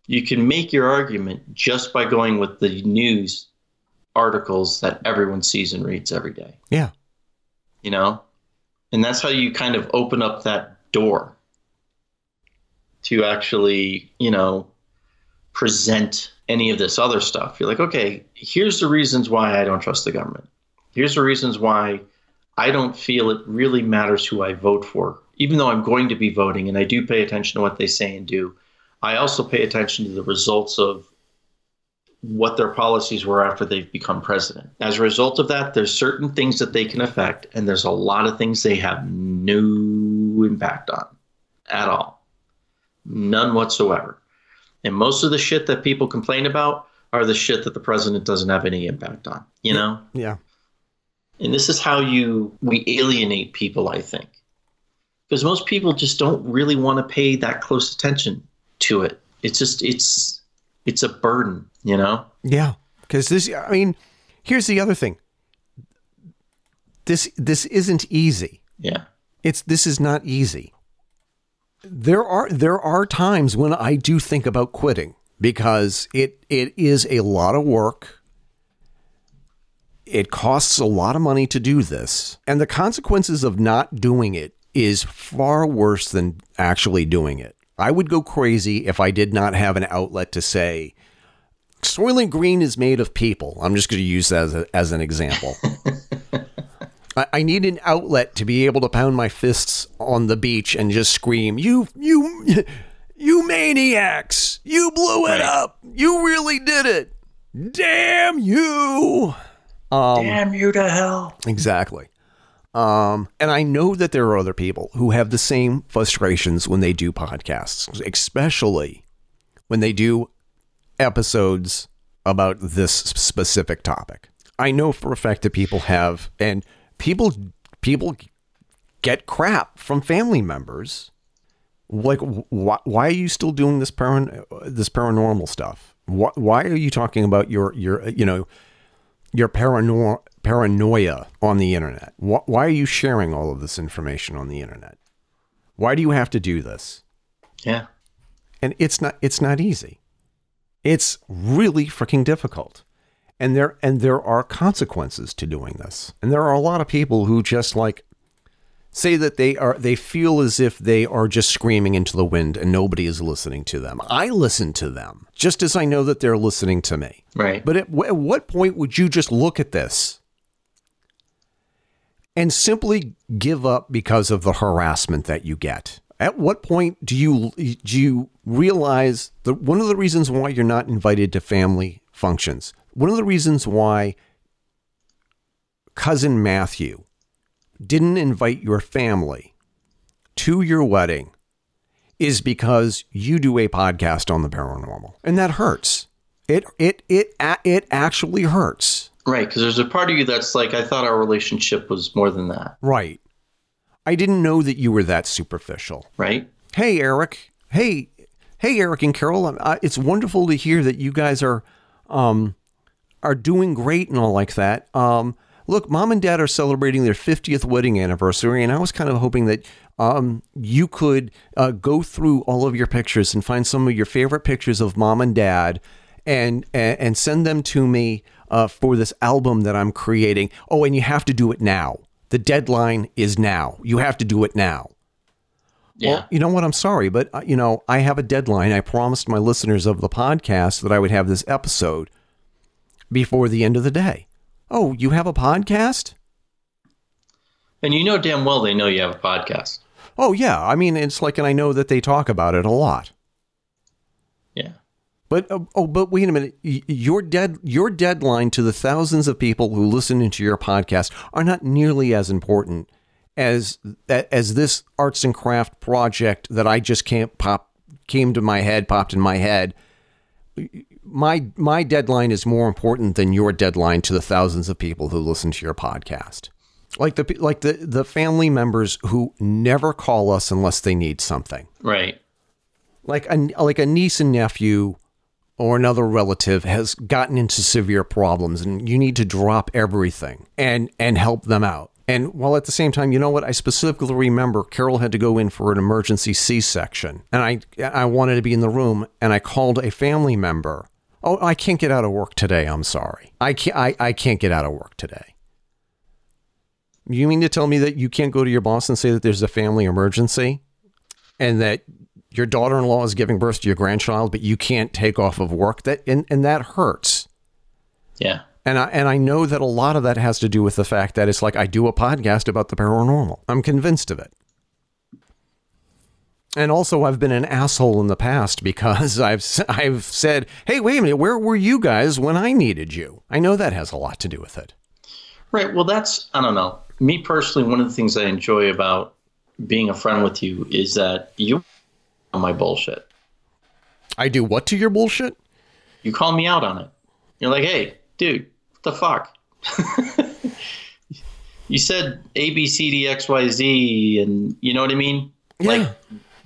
You can make your argument just by going with the news articles that everyone sees and reads every day. Yeah. You know? And that's how you kind of open up that door to actually, you know, present any of this other stuff. You're like, okay, here's the reasons why I don't trust the government. Here's the reasons why I don't feel it really matters who I vote for, even though I'm going to be voting and I do pay attention to what they say and do. I also pay attention to the results of what their policies were after they've become president. As a result of that, there's certain things that they can affect, and there's a lot of things they have no impact on at all. None whatsoever. And most of the shit that people complain about are the shit that the president doesn't have any impact on, you know? Yeah. And this is how you we alienate people, I think. Because most people just don't really want to pay that close attention to it. It's just it's it's a burden, you know? Yeah. Because this, I mean, here's the other thing. This this isn't easy. Yeah. It's this is not easy. There are there are times when I do think about quitting because it it is a lot of work. It costs a lot of money to do this, and the consequences of not doing it is far worse than actually doing it. I would go crazy if I did not have an outlet to say, Soylent Green is made of people. I'm just going to use that as, a, as an example. I, I need an outlet to be able to pound my fists on the beach and just scream, "You, you, you maniacs! You blew it Right. up! You really did it! Damn you!" Um, Damn you to hell. Exactly. Um, and I know that there are other people who have the same frustrations when they do podcasts, especially when they do episodes about this specific topic. I know for a fact that people have, and people people get crap from family members. Like, why, why are you still doing this paran- this paranormal stuff? Why, why are you talking about your your you know your paranoia paranoia on the internet? Why, why are you sharing all of this information on the internet? Why do you have to do this? Yeah. And it's not it's not easy. It's really freaking difficult. And there and there are consequences to doing this. And there are a lot of people who just like say that they are they feel as if they are just screaming into the wind and nobody is listening to them. I listen to them just as I know that they're listening to me. Right. But at, at what point would you just look at this and simply give up because of the harassment that you get? At what point do you do you realize that one of the reasons why you're not invited to family functions, one of the reasons why cousin Matthew didn't invite your family to your wedding is because you do a podcast on the paranormal, and that hurts. It it it it actually hurts. Right, because there's a part of you that's like, I thought our relationship was more than that, Right. I didn't know that you were that superficial. right? Hey, Eric. Hey, hey, Eric and Carol. Uh, it's wonderful to hear that you guys are, um, are doing great and all like that. Um, look, mom and dad are celebrating their 50th wedding anniversary, and I was kind of hoping that um, you could uh, go through all of your pictures and find some of your favorite pictures of mom and dad, and and, and send them to me uh, for this album that I'm creating. Oh, and you have to do it now. The deadline is now. You have to do it now. Yeah. Well, you know what? I'm sorry, but uh, you know, I have a deadline. I promised my listeners of the podcast that I would have this episode before the end of the day. Oh, you have a podcast? and you know damn well they know you have a podcast. Oh, yeah. I mean, it's like, and I know that they talk about it a lot. Yeah. But uh, oh, but wait a minute. Your dead your deadline to the thousands of people who listen into your podcast are not nearly as important as as this arts and craft project that I just can't pop came to my head, popped in my head. My my deadline is more important than your deadline to the thousands of people who listen to your podcast. Like the like the the family members who never call us unless they need something. Right. Like a like a niece and nephew or another relative has gotten into severe problems and you need to drop everything and and help them out. And while at the same time, you know what? I specifically remember Carol had to go in for an emergency C-section, and I I wanted to be in the room, and I called a family member. Oh, I can't get out of work today. I'm sorry. I can't. I, I can't get out of work today. You mean to tell me that you can't go to your boss and say that there's a family emergency, and that your daughter-in-law is giving birth to your grandchild, but you can't take off of work? That and, and that hurts. Yeah. And I and I know that a lot of that has to do with the fact that it's like I do a podcast about the paranormal. I'm convinced of it. And also I've been an asshole in the past because I've I've said, "Hey, wait a minute, where were you guys when I needed you?" I know that has a lot to do with it. Right. Well, that's I don't know. Me personally, one of the things I enjoy about being a friend with you is that you on my bullshit. I do what to your bullshit? You call me out on it. You're like, "Hey, dude, what the fuck? you said A, B, C, D, X, Y, Z, and you know what I mean? Yeah. Like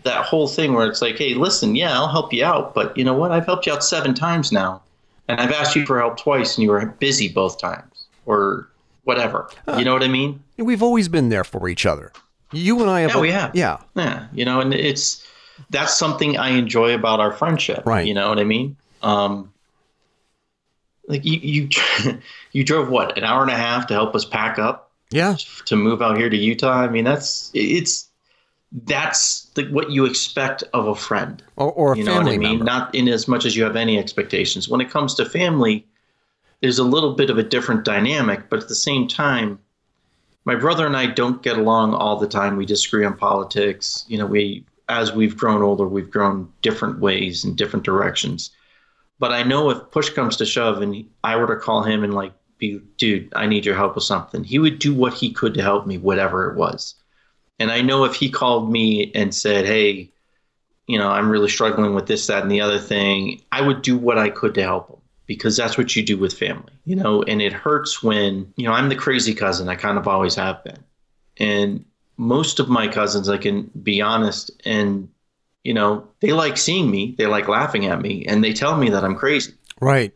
that whole thing where it's like, hey, listen, yeah, I'll help you out, but you know what? I've helped you out seven times now, and I've asked you for help twice, and you were busy both times, or whatever. you know what I mean? We've always been there for each other. You and I have. Yeah, we have. Yeah. Yeah, you know, and it's that's something I enjoy about our friendship. Right. You know what I mean? Um, like you you you drove what an hour and a half to help us pack up Yeah. to move out here to Utah. I mean, that's it's that's the, what you expect of a friend. Or, or a You know family what I mean? member. Not in as much as you have any expectations. When it comes to family, there's a little bit of a different dynamic, but at the same time, my brother and I don't get along all the time. We disagree on politics. You know, we as we've grown older, we've grown different ways and different directions. But I know if push comes to shove and I were to call him and like be, dude, I need your help with something, he would do what he could to help me, whatever it was. And I know if he called me and said, hey, you know, I'm really struggling with this, that, and the other thing, I would do what I could to help him because that's what you do with family, you know, and it hurts when, you know, I'm the crazy cousin. I kind of always have been. And most of my cousins, I can be honest, and, you know, they like seeing me, they like laughing at me, and they tell me that I'm crazy. Right.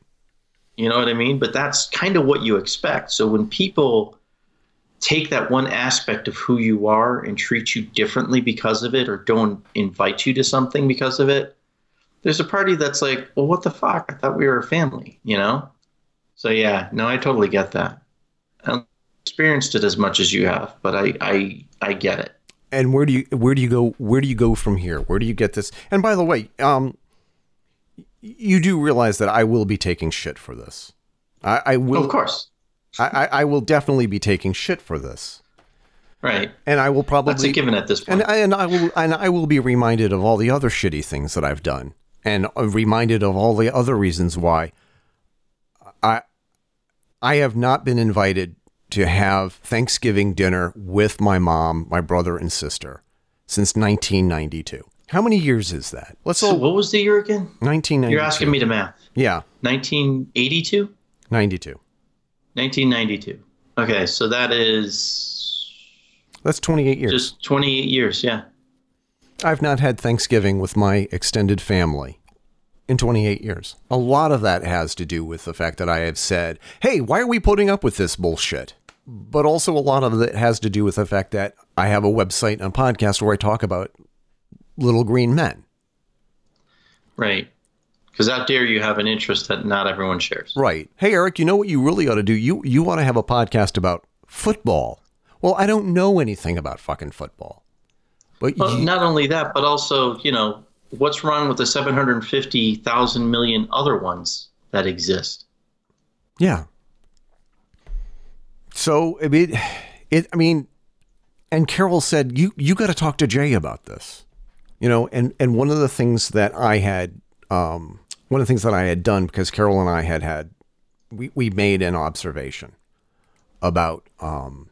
You know what I mean? But that's kind of what you expect. So when people take that one aspect of who you are and treat you differently because of it or don't invite you to something because of it, there's a party that's like, well, what the fuck? I thought we were a family, you know? So yeah, no, I totally get that. I experienced it as much as you have, but I, I, I get it. And where do you where do you go where do you go from here? Where do you get this? And by the way, um you do realize that I will be taking shit for this. I, I will of course. I, I will definitely be taking shit for this. Right. And I will probably That's a given at this point. And I, and I will and I will be reminded of all the other shitty things that I've done, and uh, reminded of all the other reasons why I I have not been invited to have Thanksgiving dinner with my mom, my brother, and sister since 1992. How many years is that? Let's so all what was the year again? 1992. You're asking me to math. Yeah, 1982? 92. 1992. Okay, so that is That's 28 years. just 28 years. Yeah. I've not had Thanksgiving with my extended family in 28 years. A lot of that has to do with the fact that I have said, hey, why are we putting up with this bullshit? But also, a lot of it has to do with the fact that I have a website and a podcast where I talk about little green men. Right. Because out there you have an interest that not everyone shares. Right. Hey, Eric, you know what you really ought to do? You, you want to have a podcast about football. Well, I don't know anything about fucking football. But Well, you- not only that, but also, you know, what's wrong with the 750,000 million other ones that exist? Yeah. So I mean, it. I mean, and Carol said you you got to talk to Jay about this. You know, and and one of the things that I had, um, one of the things that I had done because Carol and I had had, we we made an observation about, um,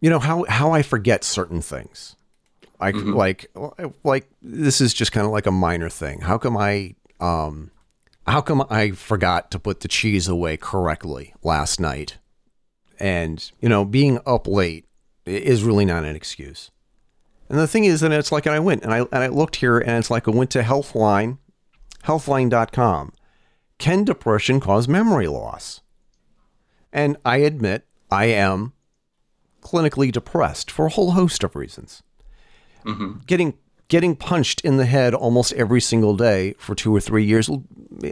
you know how how I forget certain things. I like like this is just kind of like a minor thing. How come I um how come I forgot to put the cheese away correctly last night? And you know, being up late is really not an excuse. And the thing is that it's like and I went and I and I looked here and it's like I went to Healthline, healthline.com. Can depression cause memory loss? And I admit I am clinically depressed for a whole host of reasons. Mm-hmm. Getting getting punched in the head almost every single day for two or three years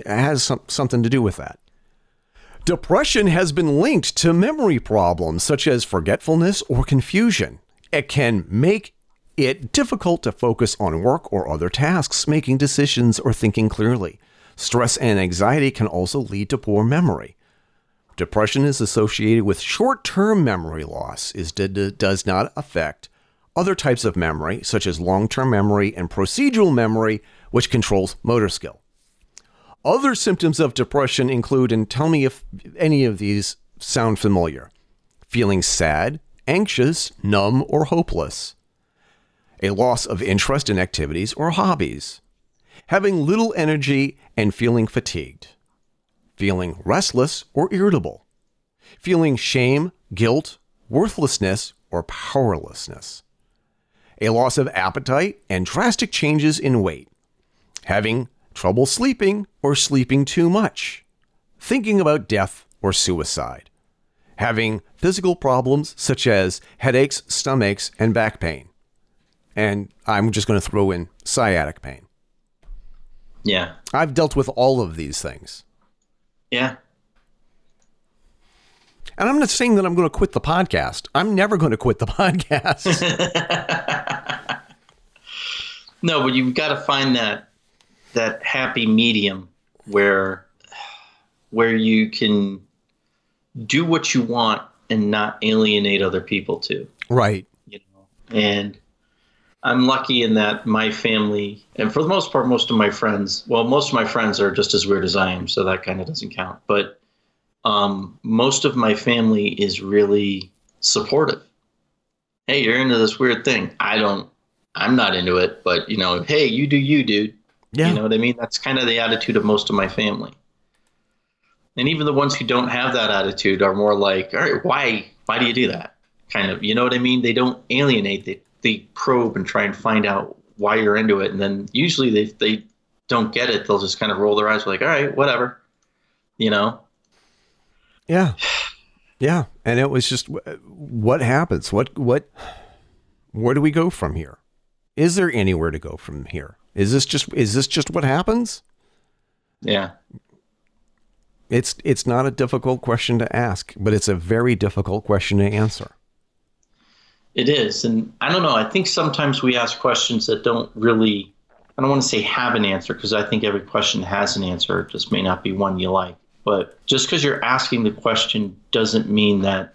has some, something to do with that. Depression has been linked to memory problems such as forgetfulness or confusion. It can make it difficult to focus on work or other tasks, making decisions, or thinking clearly. Stress and anxiety can also lead to poor memory. Depression is associated with short term memory loss, is does not affect other types of memory, such as long term memory and procedural memory, which controls motor skill. Other symptoms of depression include, and tell me if any of these sound familiar feeling sad, anxious, numb, or hopeless, a loss of interest in activities or hobbies, having little energy and feeling fatigued, feeling restless or irritable, feeling shame, guilt, worthlessness, or powerlessness, a loss of appetite and drastic changes in weight, having trouble sleeping or sleeping too much, thinking about death or suicide, having physical problems such as headaches, stomachs, and back pain. And I'm just going to throw in sciatic pain. Yeah. I've dealt with all of these things. Yeah. And I'm not saying that I'm going to quit the podcast. I'm never going to quit the podcast. No, but you've got to find that that happy medium where where you can do what you want and not alienate other people too. right. You know, and I'm lucky in that my family, and for the most part, most of my friends, well, most of my friends are just as weird as I am, so that kind of doesn't count. But um, most of my family is really supportive. Hey, you're into this weird thing. I don't, I'm not into it, but you know, hey, you do you, dude. Yeah. You know what I mean? That's kind of the attitude of most of my family. And even the ones who don't have that attitude are more like, all right, why, why do you do that? Kind of, you know what I mean? They don't alienate. They, they probe and try and find out why you're into it. And then usually they, they don't get it. They'll just kind of roll their eyes like, all right, whatever, you know? Yeah. Yeah. And it was just what happens? What, what, where do we go from here? Is there anywhere to go from here? Is this just, is this just what happens? Yeah. It's, it's not a difficult question to ask, but it's a very difficult question to answer. It is. And I don't know. I think sometimes we ask questions that don't really, I don't want to say have an answer because I think every question has an answer. It just may not be one you like. But just because you're asking the question doesn't mean that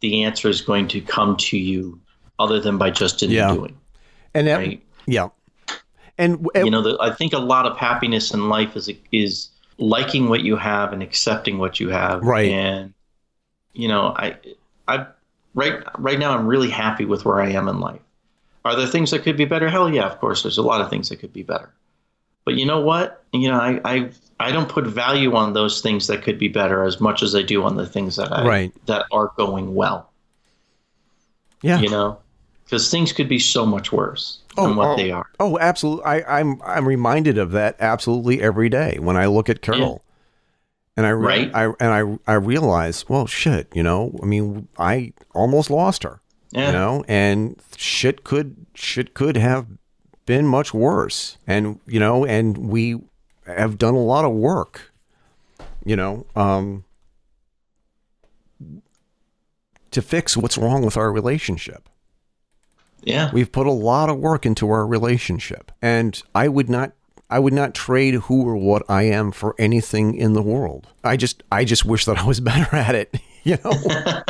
the answer is going to come to you other than by just in Yeah. doing. And that, Right. yeah. And, and You know, the, I think a lot of happiness in life is is liking what you have and accepting what you have. Right. And you know, I I right right now I'm really happy with where I am in life. Are there things that could be better? Hell yeah, of course. There's a lot of things that could be better. But you know what? You know, I I, I don't put value on those things that could be better as much as I do on the things that I Right. that are going well. yeah. You know, because things could be so much worse than oh, what oh, they are. Oh, absolutely. I, I'm I'm reminded of that absolutely every day when I look at Carol, and I, re- Right. I and I I realize, well, shit. You know, I mean, I almost lost her. Yeah. You know, and shit could shit could have been much worse. And you know, and we have done a lot of work. You know, um, to fix what's wrong with our relationship. Yeah. We've put a lot of work into our relationship, and I would not I would not trade who or what I am for anything in the world. I just I just wish that I was better at it, you know.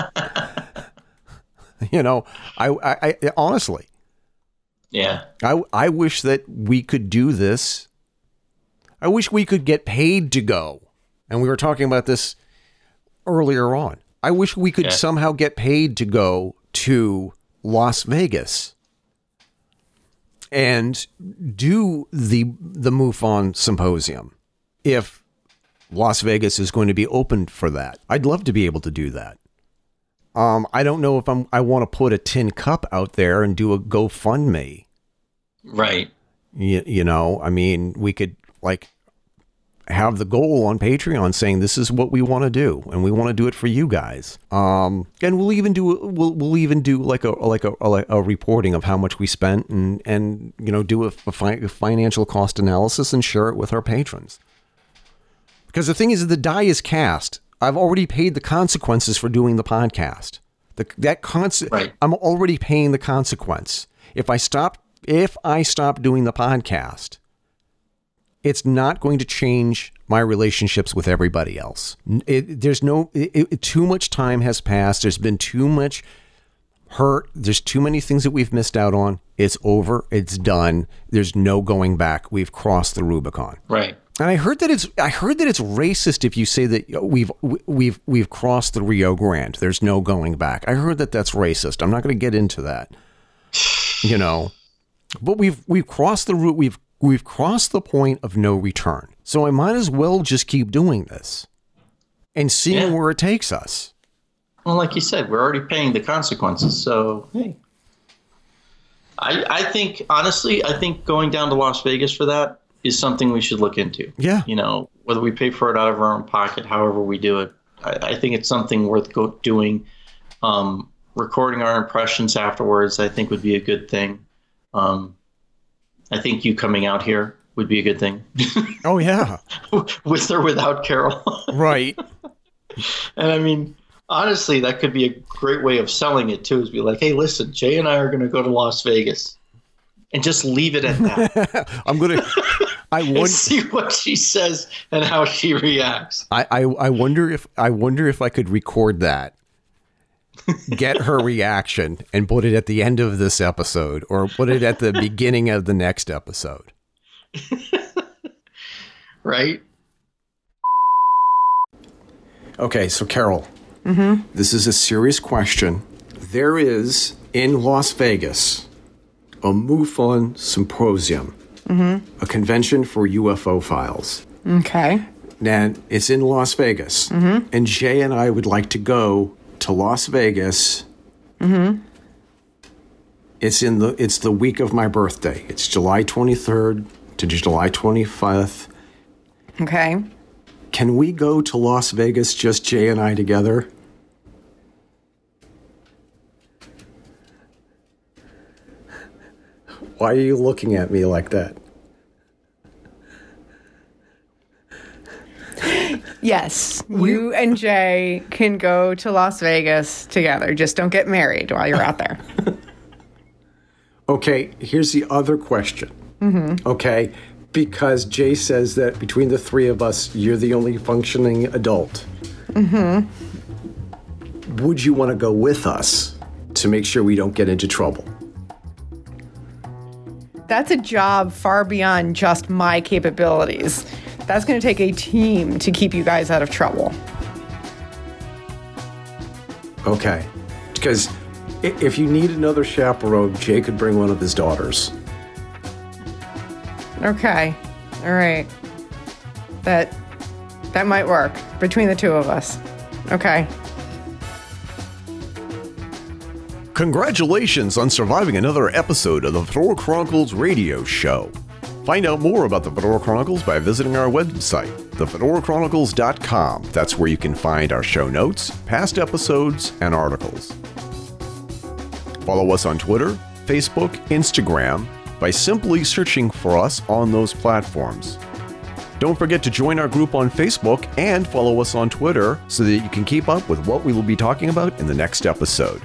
you know, I, I, I honestly, Yeah. I I wish that we could do this. I wish we could get paid to go. And we were talking about this earlier on. I wish we could Yeah. somehow get paid to go to Las Vegas and do the the MUFON symposium if Las Vegas is going to be open for that. I'd love to be able to do that. Um, I don't know if I'm I want to put a tin cup out there and do a GoFundMe. Right. You, you know, I mean, we could like have the goal on Patreon saying this is what we want to do and we want to do it for you guys. Um, and we'll even do we'll, we'll even do like a like a, a, a reporting of how much we spent and and you know do a, a fi- financial cost analysis and share it with our patrons. Because the thing is, the die is cast. I've already paid the consequences for doing the podcast. The, that cons- Right. I'm already paying the consequence. If I stop, if I stop doing the podcast, it's not going to change my relationships with everybody else. It, there's no, it, it- too much time has passed. There's been too much hurt. There's too many things that we've missed out on. It's over. It's done. There's no going back. We've crossed the Rubicon. Right. And I heard that it's I heard that it's racist if you say that we've we've we've crossed the Rio Grande. There's no going back. I heard that that's racist. I'm not going to get into that. You know, but we've we've crossed the route. We've we've crossed the point of no return. So I might as well just keep doing this and seeing Yeah. where it takes us. Well, like you said, we're already paying the consequences. So, hey. I, I think, honestly, I think going down to Las Vegas for that is something we should look into. Yeah. You know, whether we pay for it out of our own pocket, however we do it, I, I think it's something worth go, doing. Um, recording our impressions afterwards, I think, would be a good thing. Um, I think you coming out here would be a good thing, Oh yeah, with or without Carol. right. And I mean, honestly, that could be a great way of selling it too. Is be like, hey, listen, Jay and I are going to go to Las Vegas, and just leave it at that. I'm gonna. I wonder. see what she says and how she reacts. I, I I wonder if I wonder if I could record that, get her reaction, and put it at the end of this episode, or put it at the beginning of the next episode. Right? Okay, so Carol, mm-hmm. this is a serious question. There is in Las Vegas a MUFON symposium, mm-hmm. a convention for UFOphiles. Okay. And it's in Las Vegas. Mm-hmm. And Jay and I would like to go to Las Vegas. Mm-hmm. It's in the it's the week of my birthday. It's July 23rd to July 25th. Okay. Can we go to Las Vegas just Jay and I together? Why are you looking at me like that? Yes, you and Jay can go to Las Vegas together. Just don't get married while you're out there. Okay, here's the other question. Okay, because Jay says that between the three of us, you're the only functioning adult. Hmm. Would you want to go with us to make sure we don't get into trouble? That's a job far beyond just my capabilities. That's going to take a team to keep you guys out of trouble. Okay, because if you need another chaperone, Jay could bring one of his daughters. Okay. All right. That that might work between the two of us. Okay. Congratulations on surviving another episode of the Fedora Chronicles radio show. Find out more about the Fedora Chronicles by visiting our website, thefedorachronicles.com. That's where you can find our show notes, past episodes, and articles. Follow us on Twitter, Facebook, Instagram by simply searching for us on those platforms. Don't forget to join our group on Facebook and follow us on Twitter so that you can keep up with what we will be talking about in the next episode.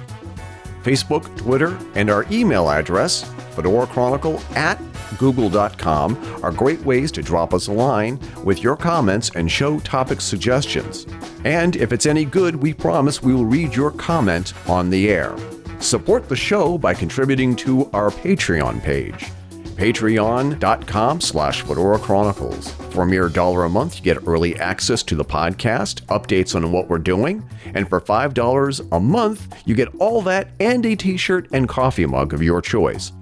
Facebook, Twitter, and our email address, fedorachronicle at google.com, are great ways to drop us a line with your comments and show topic suggestions. And if it's any good, we promise we will read your comment on the air. Support the show by contributing to our Patreon page. patreon.com slash Fedora Chronicles. For a mere dollar a month, you get early access to the podcast, updates on what we're doing, and for $5 a month, you get all that and a t-shirt and coffee mug of your choice.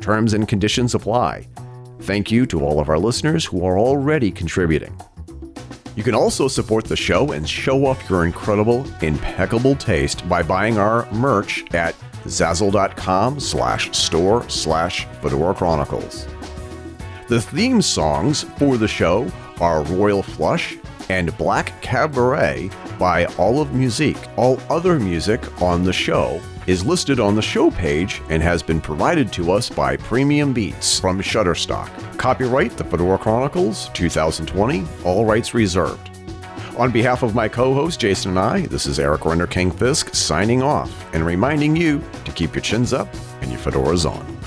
Terms and conditions apply. Thank you to all of our listeners who are already contributing. You can also support the show and show off your incredible, impeccable taste by buying our merch at zazzle.com slash store slash Fedora Chronicles. The theme songs for the show are Royal Flush and Black Cabaret by Olive Musique. All other music on the show is listed on the show page and has been provided to us by Premium Beats from Shutterstock. Copyright The Fedora Chronicles 2020, all rights reserved. On behalf of my co host Jason and I, this is Eric Renner King Fisk signing off and reminding you to keep your chins up and your fedoras on.